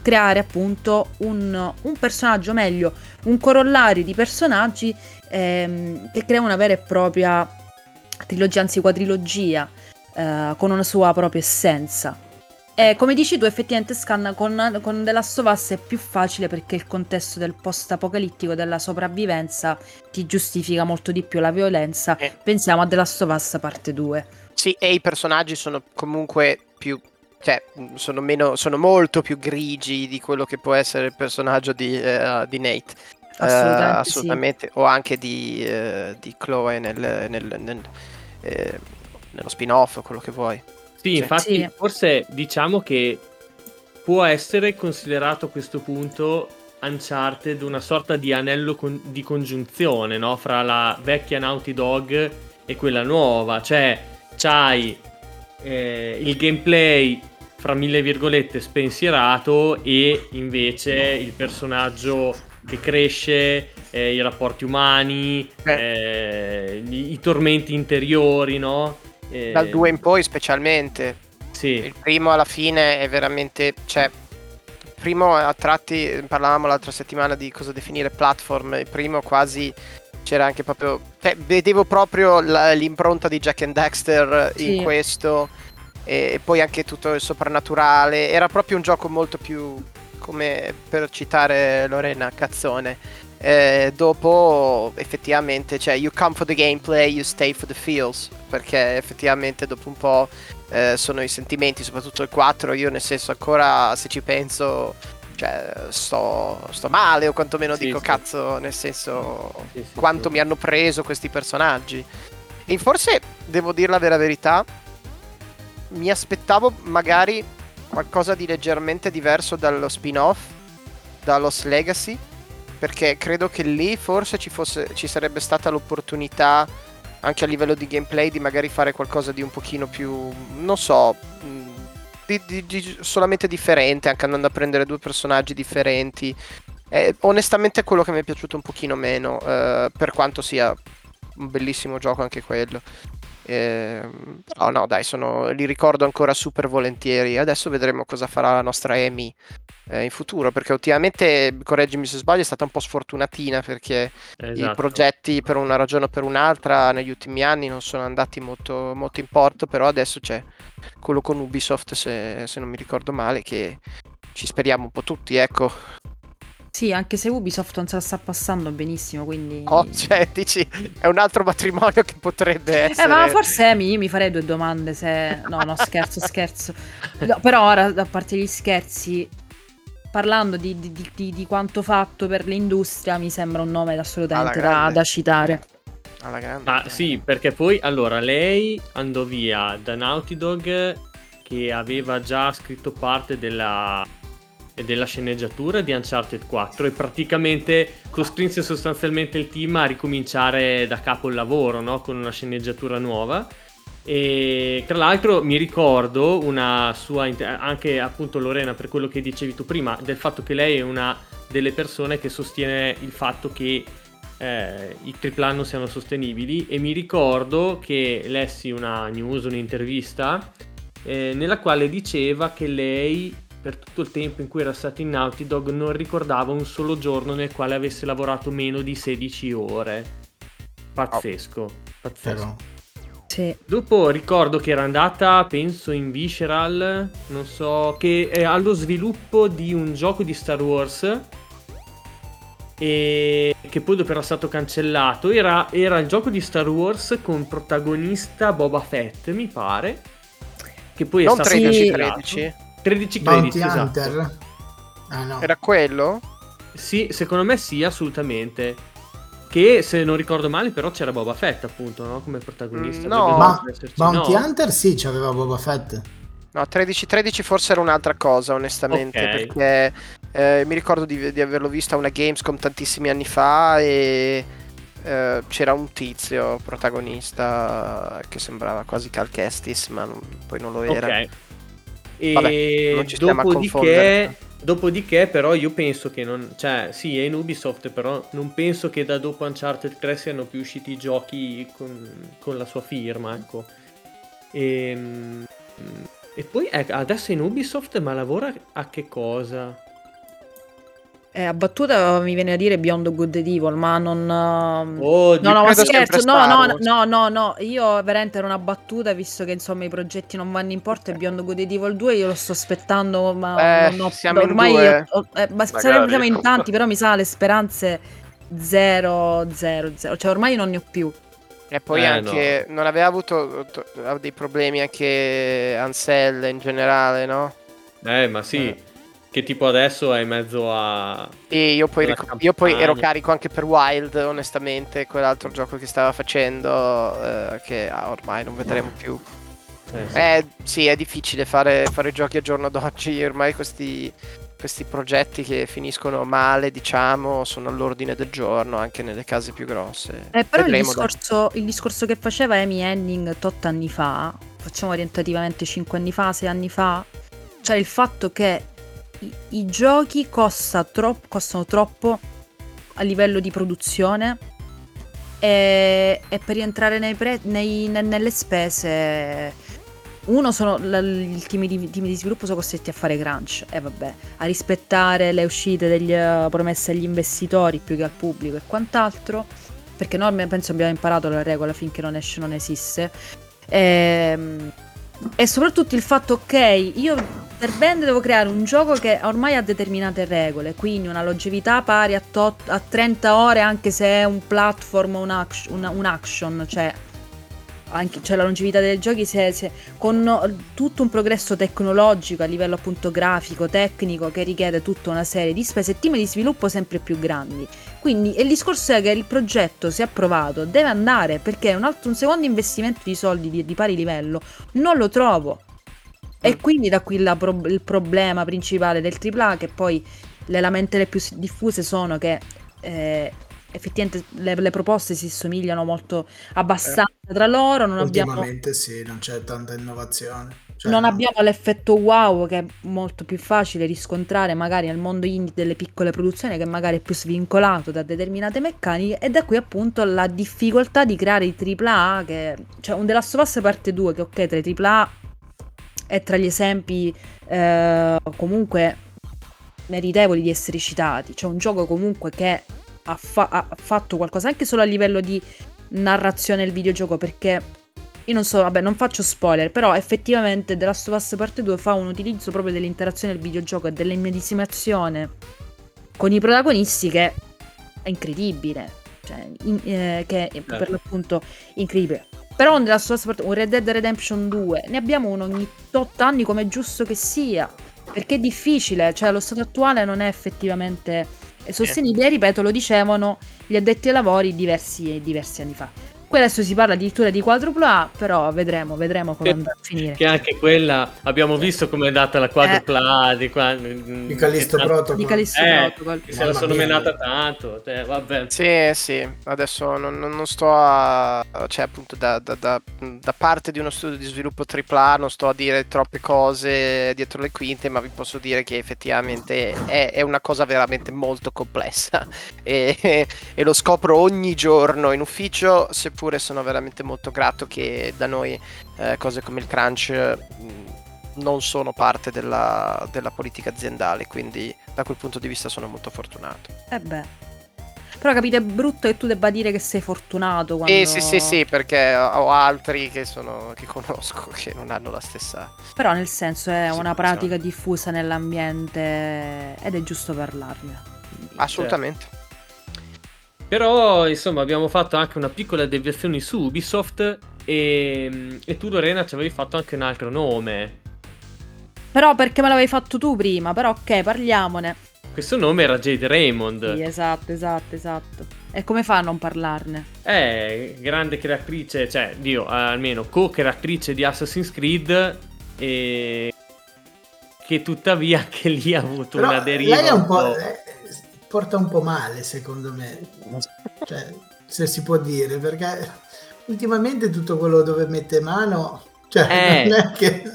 creare appunto un, un personaggio, meglio, un corollario di personaggi ehm, che crea una vera e propria trilogia, anzi quadrilogia, eh, con una sua propria essenza. E come dici tu, effettivamente Scan con, con The Last of Us è più facile perché il contesto del post-apocalittico, della sopravvivenza, ti giustifica molto di più la violenza. Eh. Pensiamo a The Last of Us parte 2. Sì, e i personaggi sono comunque più. Cioè, mh, sono, meno, sono molto più grigi di quello che può essere il personaggio di, eh, di Nate. Assolutamente sì. assolutamente. O anche di, eh, di Chloe nel, nel- nel- eh, nello spin-off, quello che vuoi. Sì, Sì. infatti, Sì. forse diciamo che può essere considerato a questo punto Uncharted una sorta di anello con- di congiunzione, no? Fra la vecchia Naughty Dog e quella nuova. Cioè, c'hai eh, il gameplay, fra mille virgolette, spensierato e invece il personaggio che cresce, eh, i rapporti umani, eh, i, i tormenti interiori, no? Eh, Dal 2 in poi, specialmente. Sì. Il primo alla fine è veramente. cioè. il Primo a tratti, parlavamo l'altra settimana di cosa definire platform. Il primo quasi c'era anche proprio. cioè, vedevo proprio la- l'impronta di Jack and Dexter Sì. in questo. E poi anche tutto il soprannaturale. Era proprio un gioco molto più. come per citare Lorena, cazzone. Eh, dopo effettivamente, cioè, you come for the gameplay, you stay for the feels. Perché effettivamente dopo un po' eh, sono i sentimenti, soprattutto il 4. Io, nel senso, ancora se ci penso, cioè, sto, sto male, o quantomeno Sì, dico sì. cazzo, nel senso, Sì, quanto mi hanno preso questi personaggi. E forse devo dire la vera verità, mi aspettavo magari qualcosa di leggermente diverso dallo spin-off, da Lost Legacy, perché credo che lì forse ci, fosse, ci sarebbe stata l'opportunità anche a livello di gameplay di magari fare qualcosa di un pochino più, non so, di, di- di solamente differente, anche andando a prendere due personaggi differenti. Eh, onestamente è quello che mi è piaciuto un pochino meno, eh, per quanto sia un bellissimo gioco anche quello. Ehm, però no, dai, sono- li ricordo ancora super volentieri. Adesso vedremo cosa farà la nostra Amy eh, in futuro, perché ultimamente, correggimi se sbaglio, è stata un po' sfortunatina perché i Esatto. progetti per una ragione o per un'altra negli ultimi anni non sono andati molto, molto in porto, però adesso c'è quello con Ubisoft, se, se non mi ricordo male, che ci speriamo un po' tutti, ecco. Sì, anche se Ubisoft non se la sta passando benissimo, quindi... Oh, cioè, dici, è un altro matrimonio che potrebbe essere... Eh, ma forse io mi farei due domande se... No, no, scherzo, scherzo. No, però ora, a parte gli scherzi, parlando di, di- di- di- quanto fatto per l'industria, mi sembra un nome assolutamente da, da citare. Alla grande. Ah, sì, perché poi allora lei andò via da Naughty Dog che aveva già scritto parte della, della sceneggiatura di Uncharted 4 e praticamente costrinse sostanzialmente il team a ricominciare da capo il lavoro, no? Con una sceneggiatura nuova. E tra l'altro mi ricordo una sua, anche appunto Lorena per quello che dicevi tu prima, del fatto che lei è una delle persone che sostiene il fatto che eh, i AAA non siano sostenibili e mi ricordo che lessi una news, un'intervista eh, nella quale diceva che lei per tutto il tempo in cui era stata in Naughty Dog non ricordava un solo giorno nel quale avesse lavorato meno di 16 ore. Pazzesco, pazzesco. Sì. Dopo ricordo che era andata, penso, in Visceral, non so, che è allo sviluppo di un gioco di Star Wars e che poi dopo era stato cancellato. Era, era il gioco di Star Wars con protagonista Boba Fett, mi pare, che poi Non è stato 13 cancellato. 13. 13 Bounty esatto. Hunter. Ah no. Era quello? Sì, secondo me sì, assolutamente. Che se non ricordo male, però c'era Boba Fett, appunto, no? Come protagonista. Mm, no. Ma Bounty no? Hunter sì, c'aveva Boba Fett. No, 13-13 forse era un'altra cosa, onestamente, Ok. perché eh, mi ricordo di, di averlo visto a una Gamescom tantissimi anni fa e eh, c'era un tizio protagonista che sembrava quasi Cal Kestis, ma non- poi non lo era. Ok. E Vabbè, dopodiché, dopodiché, però, io penso che non. Cioè, sì, è in Ubisoft, però non penso che da dopo Uncharted 3 siano più usciti giochi con, con la sua firma, ecco. E, e poi eh, adesso è in Ubisoft, ma lavora a che cosa? Eh, a battuta mi viene a dire Beyond Good and Evil, ma non... ehm, Oh, No, no, ma scherzo, no, no, no, no, no, io veramente era una battuta, visto che insomma i progetti non vanno in porto e Beyond Good and Evil 2 io lo sto aspettando, ma Eh, non ho- ormai ho- eh, ma saremmo siamo in tanti, *laughs* però mi sa le speranze zero, zero, zero, cioè ormai non ne ho più. E poi Eh, anche non aveva avuto to- dei problemi anche Ansel in generale, no? Eh, ma sì. Eh. Che tipo adesso è in mezzo a. E io poi, ric- io poi ero carico anche per Wild, onestamente, quell'altro gioco che stava facendo, eh, che ah, ormai non vedremo più. Eh, sì. Eh, sì, è difficile fare, fare giochi al giorno d'oggi, ormai questi, questi progetti che finiscono male, diciamo, sono all'ordine del giorno anche nelle case più grosse. Eh, però il discorso, il discorso che faceva Amy Henning tot anni fa, facciamo orientativamente 5 anni fa, 6 anni fa, cioè il fatto che i, i giochi costa tro- costano troppo a livello di produzione e, e per rientrare nei pre- nei- ne- nelle spese uno sono il team di, di sviluppo sono costretti a fare crunch e vabbè a rispettare le uscite degli, eh, promesse agli investitori più che al pubblico e quant'altro perché noi penso abbiamo imparato la regola finché non esce non esiste. Ehm, e soprattutto il fatto ok io per bene devo creare un gioco che ormai ha determinate regole quindi una longevità pari a, tot- a 30 ore anche se è un platform o un, una- un action cioè anche, cioè la longevità dei giochi se, se- con tutto un progresso tecnologico a livello appunto grafico, tecnico che richiede tutta una serie di spese e team di sviluppo sempre più grandi. Quindi il discorso è che il progetto, se approvato, deve andare perché un, altro, un secondo investimento di soldi di, di pari livello non lo trovo. E quindi da qui pro- il problema principale del AAA, che poi le lamentele più diffuse sono che eh, effettivamente le, le proposte si somigliano molto abbastanza tra loro, non abbiamo, Ultimamente sì, non c'è tanta innovazione. Cioè, non abbiamo l'effetto wow che è molto più facile riscontrare magari nel mondo indie delle piccole produzioni che magari è più svincolato da determinate meccaniche e da qui appunto la difficoltà di creare i AAA che cioè un The Last of Us parte 2 che ok tra i AAA è tra gli esempi eh, comunque meritevoli di essere citati cioè un gioco comunque che ha, fa- ha fatto qualcosa anche solo a livello di narrazione del videogioco perché io non so, vabbè, non faccio spoiler, però effettivamente The Last of Us Parte 2 fa un utilizzo proprio dell'interazione del videogioco e dell'immedesimazione con i protagonisti che è incredibile. Cioè, in- eh, che è per l'appunto incredibile. Però un, The Last of Us Part- un Red Dead Redemption 2 ne abbiamo uno ogni 8 anni come è giusto che sia. Perché è difficile, cioè lo stato attuale non è effettivamente sostenibile, ripeto, lo dicevano gli addetti ai lavori diversi, diversi anni fa. Qui adesso si parla addirittura di quadrupla A, però vedremo, vedremo come andrà a finire. Che anche quella abbiamo visto come è andata la quadrupla di qua. Di Callisto Protocol. Di Callisto Eh, Protocol. che se la sono mia. menata tanto. cioè, vabbè. Sì, sì, adesso non, non- sto a... cioè appunto da, da- da- da parte di uno studio di sviluppo AAA non sto a dire troppe cose dietro le quinte, ma vi posso dire che effettivamente è, è una cosa veramente molto complessa *laughs* e, e lo scopro ogni giorno in ufficio, seppure sono veramente molto grato che da noi eh, cose come il crunch mh, non sono parte della, della politica aziendale, quindi da quel punto di vista sono molto fortunato. Eh beh. Però capite, è brutto che tu debba dire che sei fortunato quando... Sì, sì, sì, sì, perché ho altri che, sono, che *laughs* conosco che non hanno la stessa... Però nel senso è una Situazione. pratica diffusa nell'ambiente ed è giusto parlarne. Assolutamente. Però, insomma, abbiamo fatto anche una piccola deviazione su Ubisoft e, e tu, Lorena, ci avevi fatto anche un altro nome. Però perché me l'avevi fatto tu prima, però ok, parliamone. Questo nome era Jade Raymond. Sì, esatto, esatto, esatto. E come fa a non parlarne? È grande creatrice, cioè, Dio, almeno co-creatrice di Assassin's Creed e che tuttavia anche lì ha avuto Però una deriva. lei è un po'... po'- eh, porta un po' male, secondo me. Cioè, se si può dire, perché ultimamente tutto quello dove mette mano... Cioè, Eh. non è che...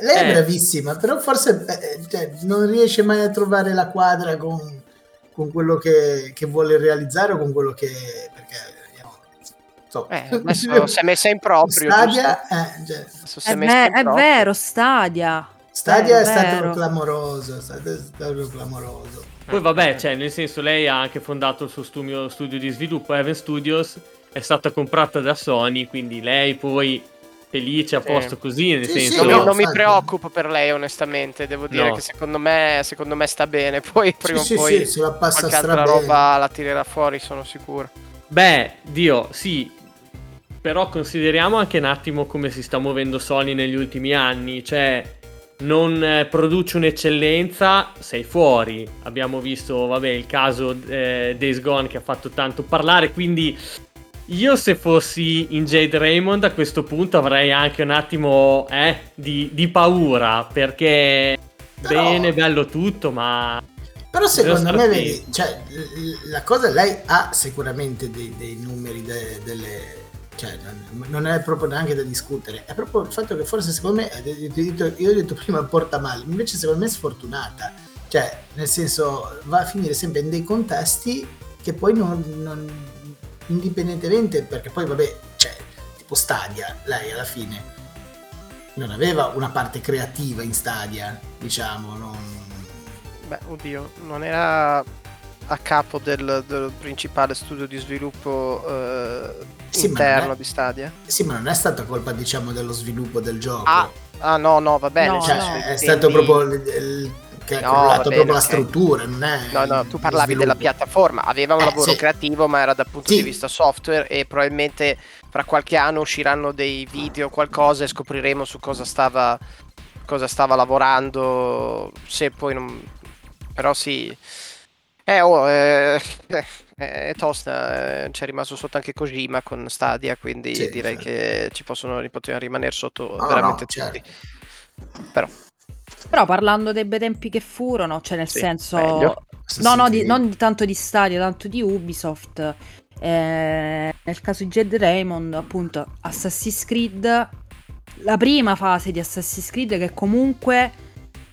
Lei è Eh. bravissima, però forse eh, cioè, non riesce mai a trovare la quadra con, con quello che, che vuole realizzare o con quello che... Perché, insomma, Eh, adesso si è messa in proprio. Stadia, eh, cioè, È, è in è vero, Stadia. Stadia Eh, è stato clamoroso, è stato, è stato clamoroso. Poi vabbè, cioè, nel senso, lei ha anche fondato il suo studio, studio di sviluppo, Heaven Studios, è stata comprata da Sony, quindi lei poi felice, a Sì. posto così, nel Sì, sì, senso... Non, mi- no, non mi preoccupo per lei, onestamente. Devo dire No. che secondo me, secondo me sta bene. *laughs* Poi prima sì, o poi sì, se la passa qualche altra roba la tirerà fuori, sono sicuro. Beh, Dio, sì. Però consideriamo anche un attimo come si sta muovendo Sony negli ultimi anni. Cioè, non eh, produci un'eccellenza, sei fuori. Abbiamo visto, vabbè, il caso eh, Days Gone che ha fatto tanto parlare. Quindi, io se fossi in Jade Raymond a questo punto avrei anche un attimo eh, di, di paura. Perché Però- bene, bello tutto, ma. Però secondo me, vedi, cioè, la cosa, lei ha sicuramente dei, dei numeri, de- delle... Cioè, non, è proprio neanche da discutere, è proprio il fatto che forse secondo me, eh, io ho detto prima porta male, invece secondo me è sfortunata, cioè nel senso va a finire sempre in dei contesti che poi non, non- indipendentemente, perché poi vabbè, cioè, tipo Stadia, lei alla fine non aveva una parte creativa in Stadia, diciamo, non... Beh, oddio, non era a capo del, del principale studio di sviluppo eh, Sì, interno è- di Stadia. Sì, ma non è stata colpa, diciamo, dello sviluppo del gioco. Ah, ah, no, no, va bene. No, cioè, nel senso, è stato proprio il, il- che ha No, crollato proprio la struttura, non è No, no, tu parlavi della piattaforma, aveva un Eh, lavoro sì. creativo, ma era dal punto Sì. di vista software e probabilmente fra qualche anno usciranno dei video o qualcosa e scopriremo su cosa stava, cosa stava lavorando, se poi non... però sì... Eh, oh, eh, eh, è tosta, eh, c'è rimasto sotto anche Kojima con Stadia, quindi Sì, direi sì. che ci possono, rimanere sotto No, veramente no, certo. tutti. Però, Però parlando dei bei tempi che furono, cioè nel Sì, senso... meglio. No, no, di- non tanto di Stadia, tanto di Ubisoft. Eh, nel caso di Jed Raymond, appunto, Assassin's Creed, la prima fase di Assassin's Creed che comunque,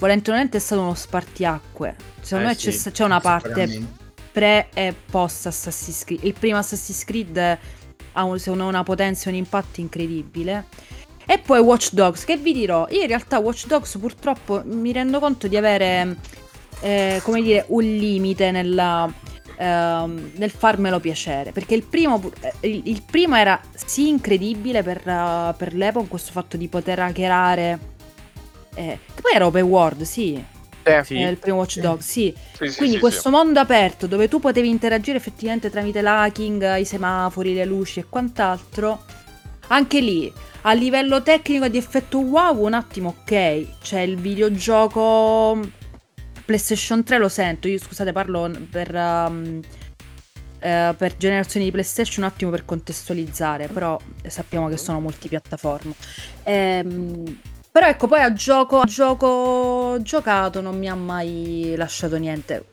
volente o nolente, è stato uno spartiacque. Secondo Eh, me c'è, sì, c'è una parte pre e post Assassin's Creed. Il primo Assassin's Creed ha un- una potenza e un impatto incredibile. E poi Watch Dogs, che vi dirò, io in realtà Watch Dogs purtroppo mi rendo conto di avere, eh, come dire, un limite nella, ehm, nel farmelo piacere. Perché il primo, eh, il, il primo era sì incredibile per, eh, per l'epoca, questo fatto di poter hackerare. Eh, che poi era open world, sì, eh, Sì. il primo Watch. Dogs, sì. Sì, sì, Quindi sì, questo sì. mondo aperto dove tu potevi interagire effettivamente tramite l'hacking, i semafori, le luci e quant'altro, anche lì a livello tecnico di effetto wow, un attimo ok, c'è il videogioco PlayStation 3 lo sento, io scusate parlo per, um, eh, per generazioni di PlayStation un attimo per contestualizzare, però sappiamo che sono multipiattaforma. Ehm, però ecco, poi a gioco, a gioco giocato non mi ha mai lasciato niente.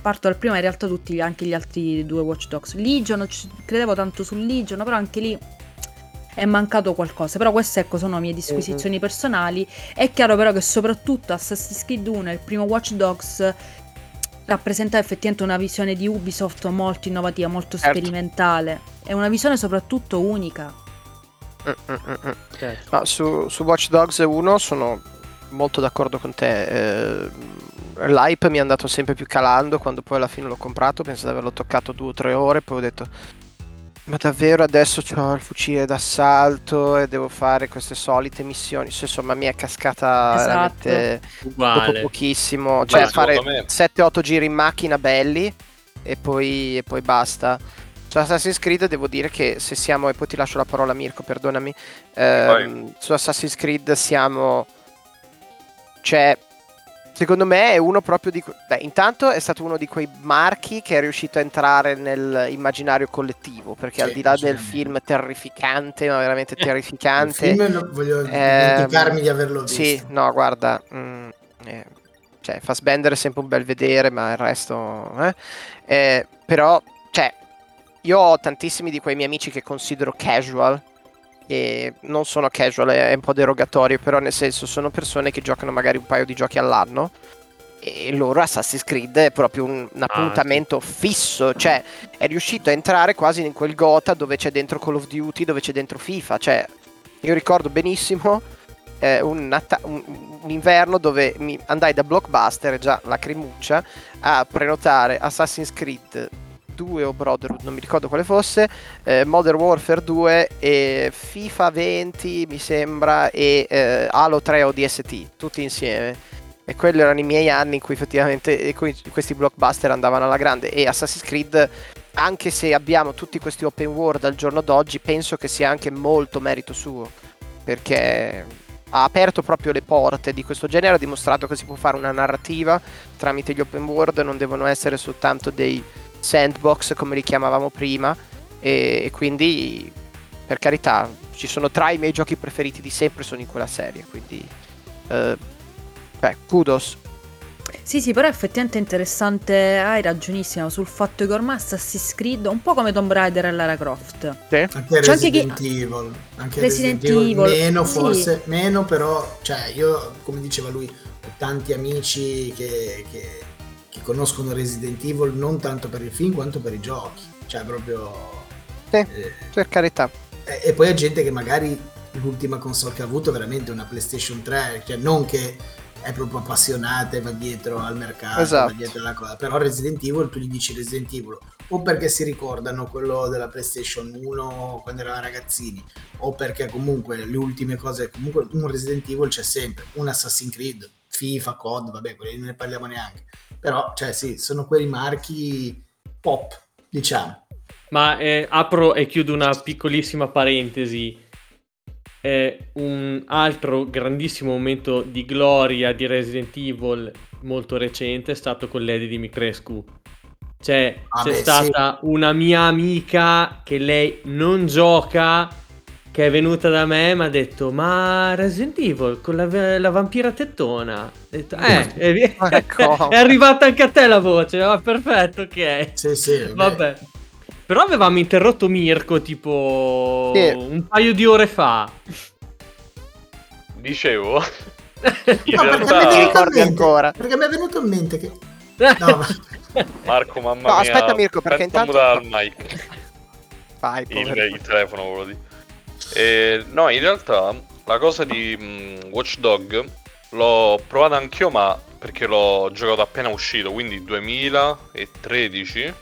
Parto dal primo, in realtà tutti anche gli altri due Watch Dogs. Legion, ci- credevo tanto su Legion, però anche lì è mancato qualcosa. Però queste ecco, sono mie disquisizioni personali. È chiaro però che soprattutto Assassin's Creed 1 e il primo Watch Dogs rappresenta effettivamente una visione di Ubisoft molto innovativa, molto Certo. sperimentale. È una visione soprattutto unica. Certo. Ma su, su Watch Dogs 1 sono molto d'accordo con te. eh, l'hype mi è andato sempre più calando quando poi alla fine l'ho comprato, penso di averlo toccato due o tre ore, poi ho detto ma davvero adesso ho il fucile d'assalto e devo fare queste solite missioni, insomma mi è cascata Esatto. veramente Uguale. dopo pochissimo, cioè secondo fare me- 7-8 giri in macchina belli e poi, e poi basta. Su Assassin's Creed devo dire che se siamo, e poi ti lascio la parola Mirko, perdonami, ehm, su Assassin's Creed siamo, cioè, secondo me è uno proprio di... Beh, intanto è stato uno di quei marchi che è riuscito a entrare nell'immaginario collettivo, perché Sì, al di là del film terrificante, ma veramente *laughs* Il terrificante... film no- voglio Ehm, dimenticarmi di averlo visto. Sì, no, guarda, mm, eh, cioè, Fassbender è sempre un bel vedere, ma il resto... eh. Eh, però, io ho tantissimi di quei miei amici che considero casual, e non sono casual, è un po' derogatorio, però nel senso sono persone che giocano magari un paio di giochi all'anno e loro Assassin's Creed è proprio un, un appuntamento fisso, cioè è riuscito a entrare quasi in quel gota dove c'è dentro Call of Duty, dove c'è dentro FIFA, cioè io ricordo benissimo eh, un, Nata- un- un inverno dove andai da Blockbuster, già lacrimuccia, a prenotare Assassin's Creed 2 o Brotherhood, non mi ricordo quale fosse, eh, Modern Warfare 2 e FIFA 20 mi sembra e eh, Halo 3 ODST, tutti insieme. E quelli erano i miei anni in cui effettivamente questi blockbuster andavano alla grande e Assassin's Creed anche se abbiamo tutti questi open world al giorno d'oggi penso che sia anche molto merito suo perché ha aperto proprio le porte di questo genere ha dimostrato che si può fare una narrativa tramite gli open world non devono essere soltanto dei sandbox come li chiamavamo prima e, e quindi per carità ci sono tra i miei giochi preferiti di sempre sono in quella serie quindi eh, beh kudos Sì, sì, però è effettivamente interessante, hai ragionissima sul fatto che ormai Assassin's Creed, un po' come Tomb Raider e Lara Croft. Anche C'è anche chi- Resident Evil, anche Resident Resident, Evil, Evil, meno sì. forse, meno però, cioè io come diceva lui, ho tanti amici che, che- che conoscono Resident Evil non tanto per il film quanto per i giochi, cioè proprio... Sì, eh, per carità. e, e poi è gente che magari l'ultima console che ha avuto è veramente una PlayStation 3, cioè non che è proprio appassionata e va dietro al mercato, Esatto. dietro alla cosa, però Resident Evil tu gli dici Resident Evil o perché si ricordano quello della PlayStation 1 quando erano ragazzini o perché comunque le ultime cose, comunque un Resident Evil c'è sempre, un Assassin's Creed, FIFA, COD, vabbè, quelli non ne parliamo neanche, però cioè sì, sono quei marchi pop, diciamo. Ma eh, apro e chiudo una piccolissima parentesi. Eh, un altro grandissimo momento di gloria di Resident Evil molto recente è stato con Lady Dimitrescu. Cioè, Ah, c'è beh, stata una mia amica che lei non gioca, che è venuta da me e mi ha detto: Ma Resident Evil con la, la vampira tettona. Ho detto, eh, è, Ecco. *laughs* è arrivata anche a te la voce. Ah, perfetto, ok. Sì, sì, Vabbè. Però avevamo interrotto Mirko tipo Sì. un paio di ore fa. Dicevo, *laughs* in No, perché mi è realtà, venuto in ricordi mente- ancora. Perché mi è venuto in mente che... No, ma- Marco, mamma No, mia, aspetta, Mirko, perché intanto- il mic. vai il, il telefono volevo dire. E, no, in realtà la cosa di mm, Watch Dog l'ho provata anch'io, ma perché l'ho giocato appena uscito, quindi 2013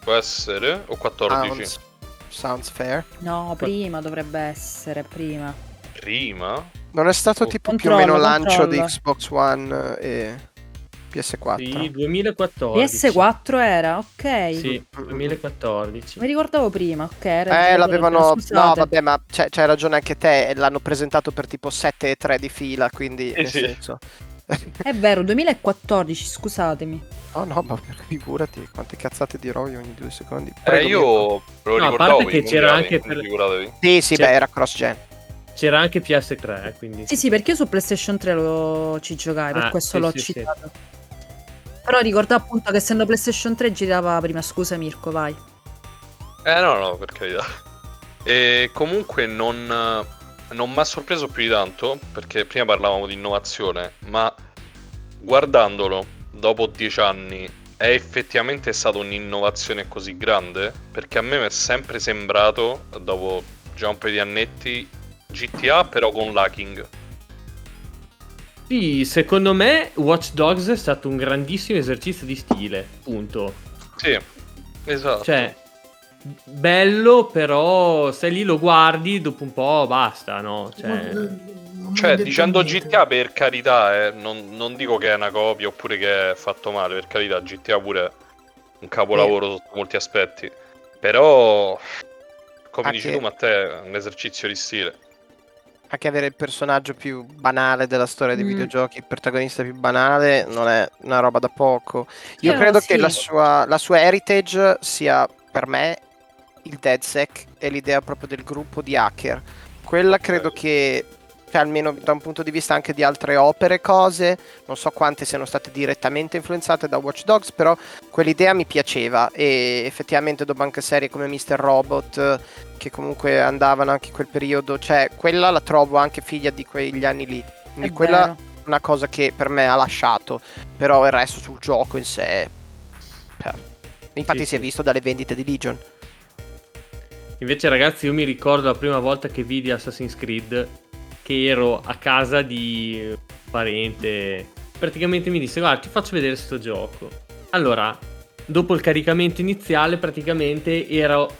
può essere o 14 Sounds, sounds fair No, prima dovrebbe essere, prima. prima. non è stato Oh. tipo più o Controllo, meno lancio di controllo. Xbox One e PS4 Sì, 2014. PS4 era, ok. Sì, 2014. Mi ricordavo prima, ok. Eh, l'avevano. No, vabbè, ma c'è- c'hai ragione anche te. L'hanno presentato per tipo 7 e 3 di fila. Quindi, Eh, nel sì. senso. È vero, 2014, scusatemi. Oh no, ma *laughs* figurati quante cazzate dirò io ogni due secondi. Eh, Prego, Mirko. io me lo No, a parte che c'era mondiali, anche per-. Sì, sì, Cioè- beh, era cross gen. C'era anche PS3, quindi. Sì, sì, perché io su PlayStation 3 lo ci giocai, per Ah, questo sì, l'ho sì, sì. Però ricordo appunto che essendo PlayStation 3 girava prima. Scusa Mirko, vai. Eh no, no, per carità. E comunque non, non mi ha sorpreso più di tanto, perché prima parlavamo di innovazione, ma guardandolo dopo dieci anni è effettivamente stata un'innovazione così grande? Perché a me mi è sempre sembrato, dopo già un paio di annetti, GTA però con l'hacking. Sì, secondo me Watch Dogs è stato un grandissimo esercizio di stile, punto. Sì, esatto. Cioè, bello, però se lì lo guardi, dopo un po' basta, no? Cioè, mi Cioè, dicendo niente. GTA per carità, eh, non, non dico che è una copia oppure che è fatto male, per carità, GTA pure è un capolavoro sotto molti aspetti. Però, come Anche- dici tu, Matteo, è un esercizio di stile. Anche avere il personaggio più banale della storia dei Mm. videogiochi, il protagonista più banale, non è una roba da poco. Io Io credo sì. che la sua, la sua heritage sia per me il DedSec e l'idea proprio del gruppo di hacker. Quella credo che, cioè, almeno da un punto di vista anche di altre opere, cose, non so quante siano state direttamente influenzate da Watch Dogs, però quell'idea mi piaceva e effettivamente dopo anche serie come Mr. Robot che comunque andavano anche in quel periodo, cioè quella la trovo anche figlia di quegli anni lì. Quindi È quella vero. è una cosa che per me ha lasciato, però il resto sul gioco in sé cioè, infatti Sì, si è sì. visto dalle vendite di Legion. Invece, ragazzi, io mi ricordo la prima volta che vidi Assassin's Creed che ero a casa di un parente. Praticamente mi disse: Guarda, ti faccio vedere sto gioco. Allora, dopo il caricamento iniziale, praticamente ero.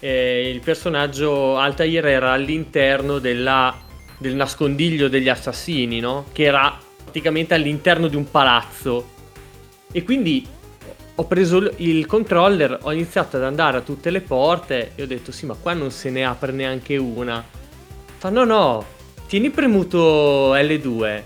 Eh, il personaggio Altair era all'interno della- del nascondiglio degli assassini, no? Che era praticamente all'interno di un palazzo. E quindi ho preso il- controller, ho iniziato ad andare a tutte le porte e ho detto sì ma qua non se ne apre neanche una. Fa no no, tieni premuto L2.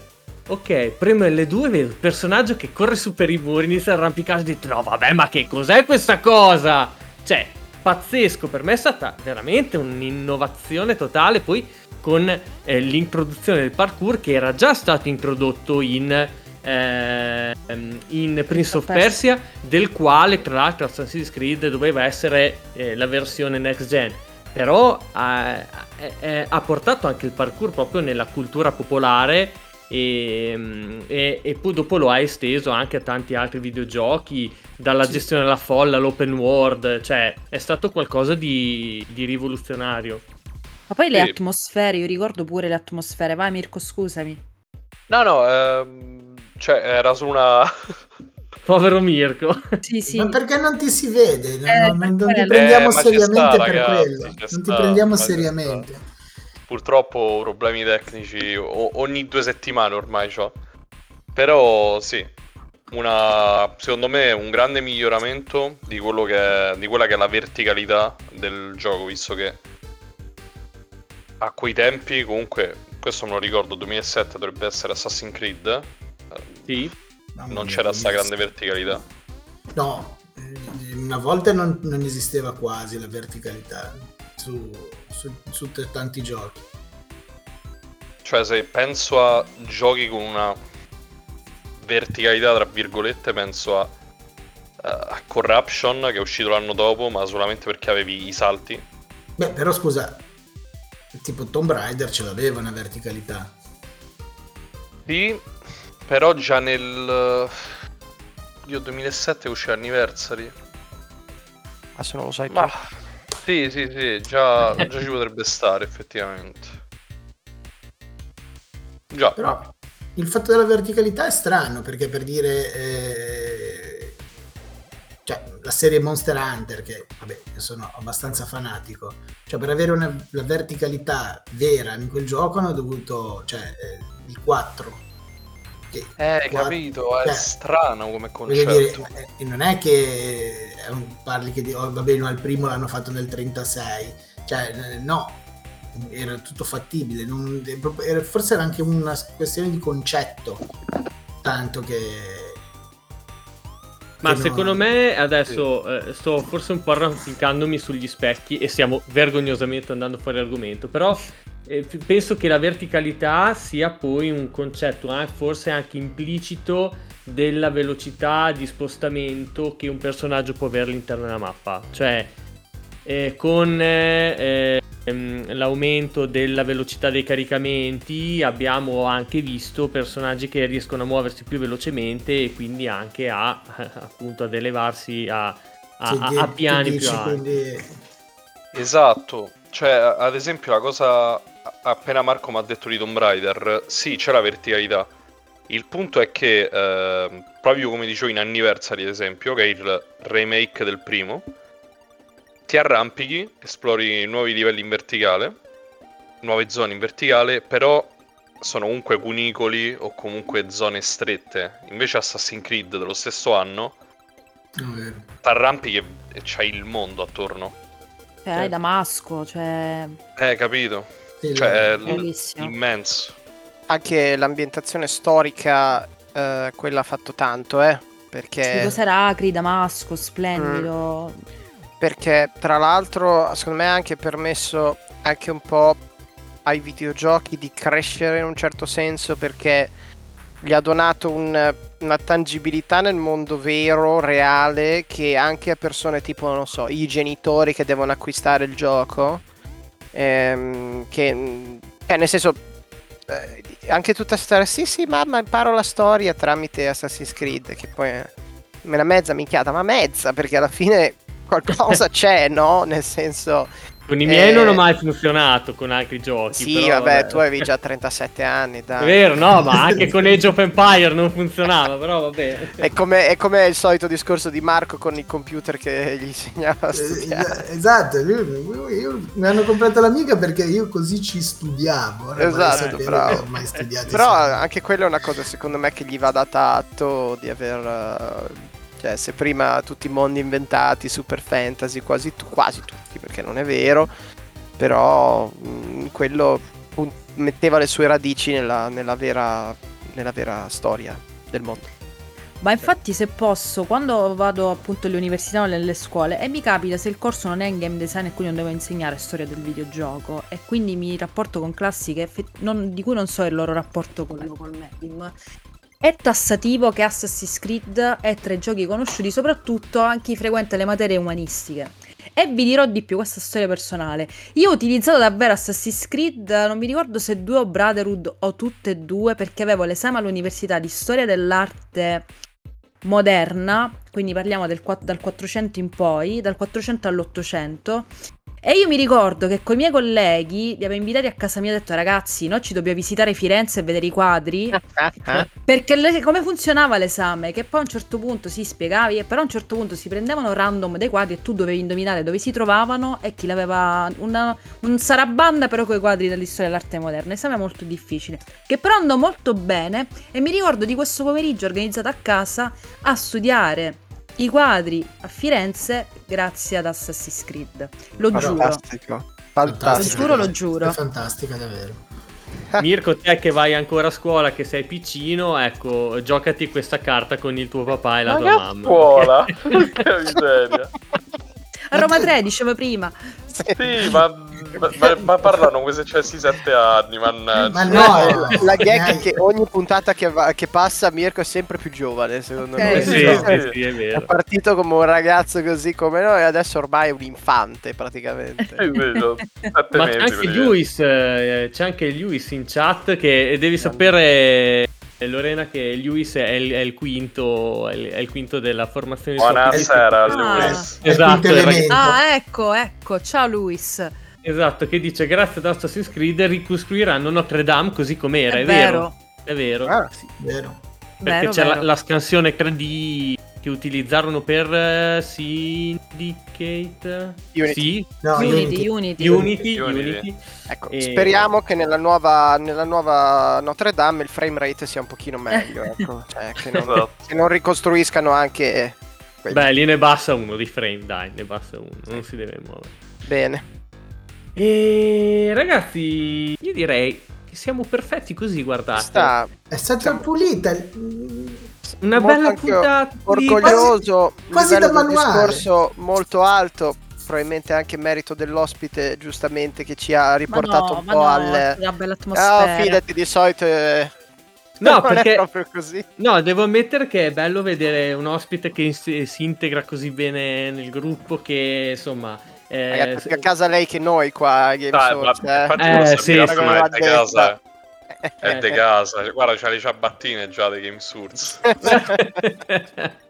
Ok, premo L2 e vedo il personaggio che corre su per i muri, inizia a arrampicarsi e detto no vabbè ma che cos'è questa cosa? Cioè, pazzesco, per me è stata veramente un'innovazione totale poi con eh, l'introduzione del parkour che era già stato introdotto in, ehm, in Prince of Persia, del quale tra l'altro Assassin's Creed doveva essere eh, la versione next gen. Però eh, eh, ha portato anche il parkour proprio nella cultura popolare e, e- e poi dopo lo ha esteso anche a tanti altri videogiochi, dalla gestione della folla all'open world, cioè è stato qualcosa di, di rivoluzionario. Ma poi le Sì. atmosfere, io ricordo pure le atmosfere. Vai Mirko, scusami. No, no, ehm, cioè era su una... *laughs* Povero Mirko. Sì, sì. Ma perché non ti si vede? No, Eh, no, non, non ti prendiamo Eh, seriamente sta, per ragazzi, quello. Non sta, ti prendiamo seriamente. Purtroppo problemi tecnici o- ogni due settimane ormai c'ho. Però sì, una, secondo me un grande miglioramento di, quello che è- di quella che è la verticalità del gioco, visto che a quei tempi comunque, questo me lo ricordo, 2007 dovrebbe essere Assassin's Creed, eh, Sì. Non c'era sta grande verticalità. No, eh, una volta non, non esisteva quasi la verticalità su, su- su t- tanti giochi. Cioè, se penso a giochi con una verticalità, tra virgolette, penso a, a Corruption che è uscito l'anno dopo, ma solamente perché avevi i salti. Beh, però scusa, tipo Tomb Raider ce l'aveva una verticalità. Sì, però già nel. Dio, 2007 uscì Anniversary. Adesso non lo sai tu. Ma sì, sì, sì, già, già ci potrebbe stare effettivamente. Già, Però il fatto della verticalità è strano perché per dire eh, cioè la serie Monster Hunter che vabbè sono abbastanza fanatico cioè per avere una, la verticalità vera in quel gioco hanno dovuto cioè eh, il 4 che eh, hai quattro- capito, è cioè, strano come concetto. dire eh, non è che è un- parli che di, oh, vabbè no, il primo l'hanno fatto nel 36 cioè eh, no era tutto fattibile non- forse era anche una questione di concetto tanto che Ma che secondo me adesso eh, sto forse un po' arrampicandomi sugli specchi e stiamo vergognosamente andando fuori argomento, però eh, penso che la verticalità sia poi un concetto eh, forse anche implicito della velocità di spostamento che un personaggio può avere all'interno della mappa. Cioè, eh, con eh, ehm, l'aumento della velocità dei caricamenti abbiamo anche visto personaggi che riescono a muoversi più velocemente e quindi anche a *laughs* appunto ad elevarsi a, a- a- a piani più alti. Esatto, cioè ad esempio la cosa appena Marco mi ha detto di Tomb Raider, sì c'è la verticalità, Il punto è che, ehm, proprio come dicevo in Anniversary, ad esempio, che è il remake del primo, ti arrampichi, esplori nuovi livelli in verticale, nuove zone in verticale, però sono comunque cunicoli o comunque zone strette. Invece Assassin's Creed dello stesso anno, Vabbè. t'arrampichi e, e c'hai il mondo attorno. Cioè, hai Damasco, cioè... Eh, capito? Sì, Cioè, è la- l- immenso. Anche l'ambientazione storica, eh, quella ha fatto tanto, eh. Sì, Perché, cos'era Acri, Damasco, splendido. Perché tra l'altro, secondo me ha anche permesso anche un po' ai videogiochi di crescere in un certo senso perché gli ha donato un- una tangibilità nel mondo vero, reale, che anche a persone tipo, non so, i genitori che devono acquistare il gioco, ehm, che, eh, nel senso, eh, anche tutta storia, sì sì mamma imparo la storia tramite Assassin's Creed, che poi è una mezza minchiata, ma mezza, perché alla fine qualcosa *laughs* c'è, no? Nel senso... Con i miei Eh, non ho mai funzionato con altri giochi. Sì, però, vabbè, tu avevi già 37 anni, È dai. vero, no, ma *laughs* anche con Age of Empire non funzionava, però vabbè. È come, è come il solito discorso di Marco con il computer che gli insegnava a Eh, studiare. Esatto, lui- io- mi hanno comprato l'amica perché io così ci studiavo. Esatto, bravo. mai studiato Però anche quella è una cosa secondo me che gli va data atto di aver... eh, Cioè, se prima tutti i mondi inventati, super fantasy, quasi, tu- quasi tutti, perché non è vero, però mh, quello pun- metteva le sue radici nella, nella vera, nella vera storia del mondo. Ma infatti se posso, quando vado appunto alle università o nelle scuole e mi capita se il corso non è in game design e quindi non devo insegnare storia del videogioco e quindi mi rapporto con classi che non- di cui non so il loro rapporto con, con Medium, è tassativo che Assassin's Creed è tra i giochi conosciuti soprattutto a chi frequenta le materie umanistiche. E vi dirò di più, questa storia personale. Io ho utilizzato davvero Assassin's Creed, non mi ricordo se due o Brotherhood o tutte e due, perché avevo l'esame all'università di storia dell'arte moderna, quindi parliamo del, dal 400 in poi, dal 400 all'800. E io mi ricordo che con i miei colleghi li avevo invitati a casa mia e ho detto ragazzi, noi ci dobbiamo visitare Firenze e vedere i quadri. *laughs* Perché le- come funzionava l'esame? Che poi a un certo punto si spiegavi, e però a un certo punto si prendevano random dei quadri e tu dovevi indovinare dove si trovavano e chi l'aveva. Una, un sarabanda però con i quadri della storia dell'arte moderna. Esame molto difficile. Che però andò molto bene e mi ricordo di questo pomeriggio organizzato a casa a studiare i quadri a Firenze grazie ad Assassin's Creed. Lo giuro. Fantastico. Lo giuro, lo giuro. È fantastica, davvero. Mirko, te che vai ancora a scuola, che sei piccino, ecco, giocati questa carta con il tuo papà e la Ma tua mamma. scuola? *laughs* *laughs* Che miseria. A Roma 3 diceva prima. Sì, ma, ma, ma- parlano come se avessi 7 anni, mannaggia. Ma La, no, la gag è che ogni puntata che, va- che passa Mirko è sempre più giovane, secondo Ok. me. Eh, sì, sì, sì, è È vero. partito come un ragazzo così come noi e adesso ormai è un infante praticamente. Eh, invece, sette Ma mesi, c'è anche. Lewis, eh, c'è anche Lewis in chat che devi sapere, eh, Lorena, che Lewis è il, è il quinto, è il, è il quinto della formazione di Buonasera, Ah. Lewis. Il Esatto. Ah, ecco, ecco. Ciao Luis. Esatto, che dice grazie ad Assassin's Creed ricostruiranno Notre Dame così com'era, È è, vero. È vero. Ah, sì. Vero. Perché Vero, c'è la, vero. la scansione 3D che utilizzarono per eh, Syndicate. Unity. Sì, No, Unity, Unity. Unity, Unity. Unity. Ecco, E- speriamo che nella nuova, nella nuova Notre Dame il frame rate sia un pochino meglio, *laughs* ecco. Cioè, che, non, Esatto. che non ricostruiscano anche quelli. Beh, lì ne basta uno di frame, dai, ne basta uno, non si deve muovere. Bene. E ragazzi, io direi che siamo perfetti così, guardate. Sta È stata Siamo- pulita. Una molto bella puntata. di- orgoglioso, quasi livello da manuale. discorso molto alto, probabilmente anche merito dell'ospite giustamente che ci ha Ma riportato no, un ma po' no, al... una bella Ah, atmosfera. fidati, di solito eh, No, *laughs* non perché è proprio così. No, devo ammettere che è bello vedere un ospite che si, si integra così bene nel gruppo che insomma... eh, Ragazzi, più a casa lei che noi qua a Game Dai, Source, ma- eh. Eh, sì, sì. è de casa. È Eh. de casa. Guarda, c'ha le ciabattine già dei Game Source. *laughs*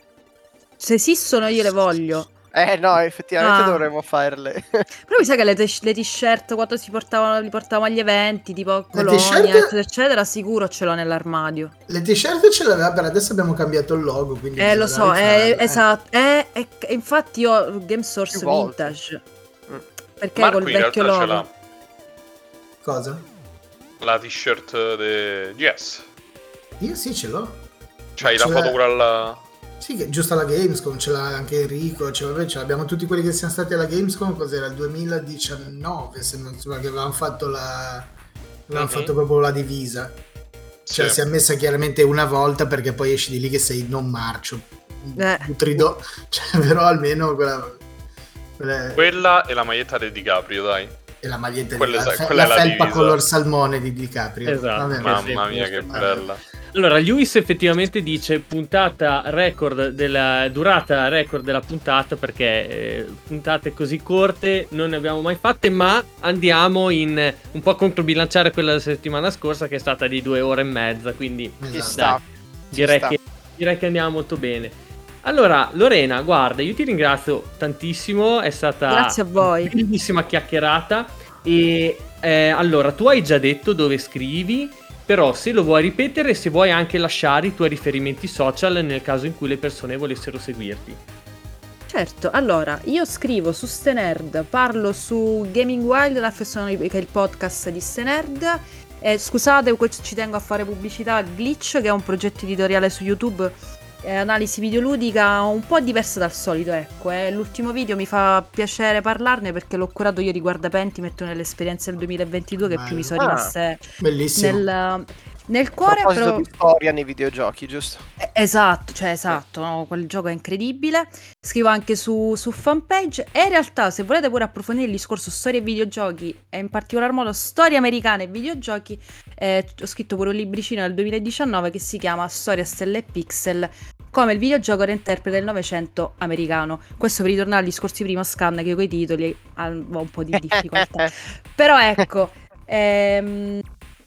Se esistono io le voglio. Eh no, effettivamente Ah. dovremmo farle. *laughs* Però mi sa che le, t- le t-shirt quando si portavano, li portavamo agli eventi, tipo Le Colonia, t-shirt- eccetera, eccetera, sicuro ce l'ho nell'armadio. Le t-shirt ce l'aveva, però adesso abbiamo cambiato il logo. Quindi Eh, lo so, eh, esatto. Eh, eh, e infatti io ho Game Source. Vintage. Mm. Perché Marco col vecchio logo. l'ha. Cosa? La t-shirt di Yes. Io sì, ce l'ho. C'hai Ce la foto pure alla... Sì, che giusto alla Gamescom, ce l'ha anche Enrico, cioè, vabbè, ce l'abbiamo tutti quelli che siamo stati alla Gamescom, cos'era il 2019, se non sbaglio, che avevamo fatto la... avevamo Mhm. fatto proprio la divisa. Cioè, Sì. si è messa chiaramente una volta perché poi esci di lì che sei non marcio. Eh. Putrido. *laughs* Cioè, però almeno quella... quella Quella e la maglietta di DiCaprio, dai. È la maglietta quella di la, quella la la felpa color salmone di DiCaprio. Esatto. Vabbè, Ma- Mamma sì, mia, che bella. Allora, Lewis effettivamente dice puntata record della durata record della puntata perché eh, puntate così corte non ne abbiamo mai fatte, ma andiamo in un po' a controbilanciare quella della settimana scorsa che è stata di due ore e mezza, quindi Esatto. sta. direi che, direi che andiamo molto bene. Allora, Lorena, guarda, io ti ringrazio tantissimo, è stata Grazie a voi. una bellissima chiacchierata e eh, allora, tu hai già detto dove scrivi, però se lo vuoi ripetere, se vuoi anche lasciare i tuoi riferimenti social nel caso in cui le persone volessero seguirti. Certo, allora, io scrivo su Stenerd, parlo su Gaming Wild, la che è il podcast di Stenerd. Eh, scusate, ci tengo a fare pubblicità, Glitch, che è un progetto editoriale su YouTube, eh, analisi videoludica un po' diversa dal solito, ecco. eh. L'ultimo video mi fa piacere parlarne perché l'ho curato io di Guardapenti, nelle esperienze del 2022 che più mi sono Ah, rimaste Bellissimo. nel, nel A cuore, proposito però... di storia nei videogiochi, giusto? Eh, Esatto, cioè esatto, no? quel gioco è incredibile. Scrivo anche su, su fanpage e in realtà se volete pure approfondire il discorso storia e videogiochi e in particolar modo storia americana e videogiochi, eh, ho scritto pure un libricino nel 2019 che si chiama Storia, Stelle e Pixel, come il videogioco reinterpreta il Novecento americano. Questo per ritornare al discorso di prima scan che io con i titoli avevo un po' di difficoltà. *laughs* Però ecco, ehm,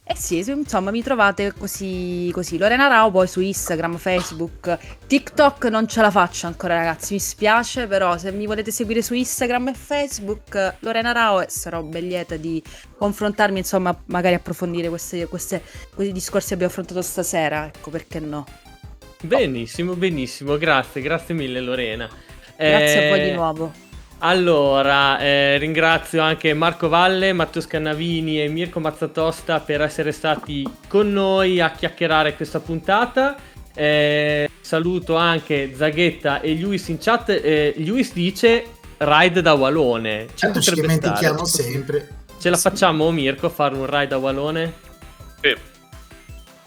eh sì, insomma, mi trovate così, così. Lorena Rao poi su Instagram, Facebook, TikTok non ce la faccio ancora, ragazzi, mi spiace, però se mi volete seguire su Instagram e Facebook, Lorena Rao, e sarò ben lieta di confrontarmi, insomma, magari approfondire queste, queste, questi discorsi che abbiamo affrontato stasera, ecco, perché no. Benissimo, benissimo, grazie, grazie mille Lorena. Grazie a voi Eh, di nuovo. Allora, eh, ringrazio anche Marco Valle, Matteo Scannavini e Mirko Mazzatosta per essere stati con noi a chiacchierare questa puntata. Eh, saluto anche Zaghetta e Luis in chat. Eh, Luis dice ride da Walone. Ci Certo, ci stare, dimentichiamo potrebbe- sempre. Ce la facciamo Mirko a fare un ride da Walone? Sì.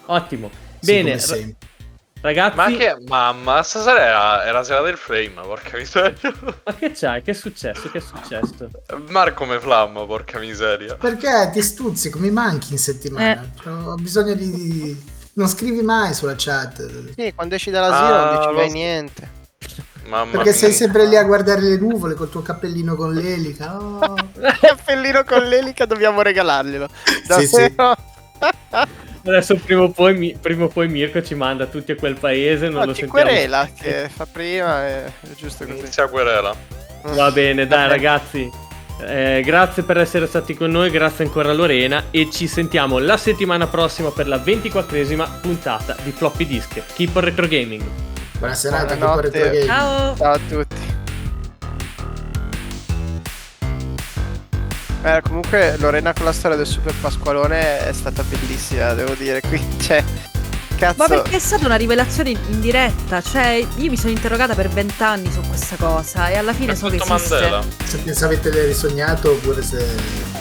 Ottimo. Sì, Bene, come ra- sempre. Ragazzi, Ma che mamma, stasera era, era sera del frame, porca miseria. *laughs* ma che c'hai? Che è successo? Che è successo? Marco me flamma, porca miseria. Perché ti stuzzico, mi manchi in settimana. Eh. Cioè, Ho bisogno di... Non scrivi mai sulla chat. Sì, quando esci dall'asilo Ah, non dici mai niente. Mamma Perché sei mia. sempre lì a guardare le nuvole col tuo cappellino con l'elica. Oh. *laughs* Il cappellino con l'elica dobbiamo regalarglielo. Sì, sì. *laughs* Adesso prima o, poi, mi- prima o poi Mirko ci manda tutti a quel paese. Non No, lo sentiamo. querela che fa prima, è è giusto così. Inizia querela. Va *laughs* bene, dai Vabbè. ragazzi. Eh, grazie per essere stati con noi, grazie ancora a Lorena e ci sentiamo la settimana prossima per la 24esima puntata di Floppy Disk. Keep on Retro Gaming. Buona serata, Buonanotte. poi retro game. Ciao! Ciao a tutti. Eh, comunque Lorena con la storia del Super Pasqualone è stata bellissima, devo dire. Qui *laughs* c'è. Cazzo. Ma perché è stata una rivelazione in diretta? Cioè, io mi sono interrogata per vent'anni su questa cosa e alla fine so che Effetto esiste. Mandela. Se, se avete risognato oppure se...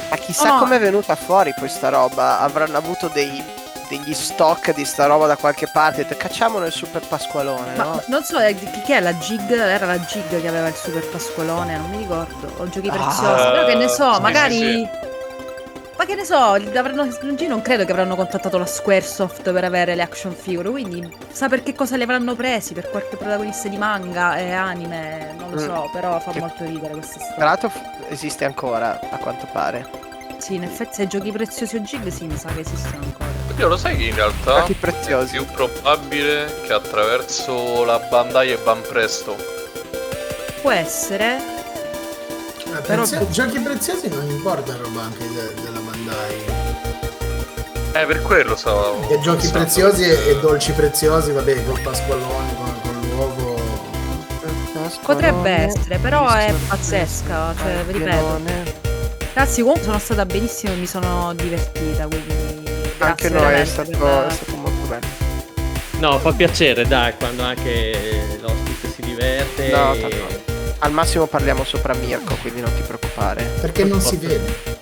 Ma chissà Oh, no. come è venuta fuori poi sta roba. Avranno avuto dei, degli stock di sta roba da qualche parte. Cacciamolo il Super Pasqualone, Ma no? non so eh, chi è la Gig? Era la Gig che aveva il super pasqualone, non mi ricordo. O giochi Ah, preziosi. Però che ne so, sì, magari. sì, Ma che ne so, avranno, non credo che avranno contattato la Squaresoft per avere le action figure, quindi sa per che cosa li avranno presi, per qualche protagonista di manga e anime, non lo Mm. so, però fa Che- molto ridere questa Tra storia. l'altro f- esiste ancora, a quanto pare. Sì, in effetti se giochi preziosi o Gig sì, mi sa che esistono ancora. Oddio, lo sai che in realtà Giochi è preziosi. più probabile che attraverso la Bandai e Banpresto può essere. Eh, Però- prezio- Giochi preziosi non importa roba anche de- della Bandai. Eh, per quello stavo. E giochi pensando. preziosi e, e dolci preziosi, vabbè, col pasquallone, con, con l'uovo. Potrebbe essere, però è pazzesca. Cioè, vi ripeto. Ragazzi, comunque sono stata benissimo e mi sono divertita. Quindi grazie Anche noi è stato, per- è stato molto bello. No, fa piacere, dai, quando anche l'ospite si diverte. No, e- Al massimo parliamo sopra Mirko, quindi non ti preoccupare. Perché non si vede.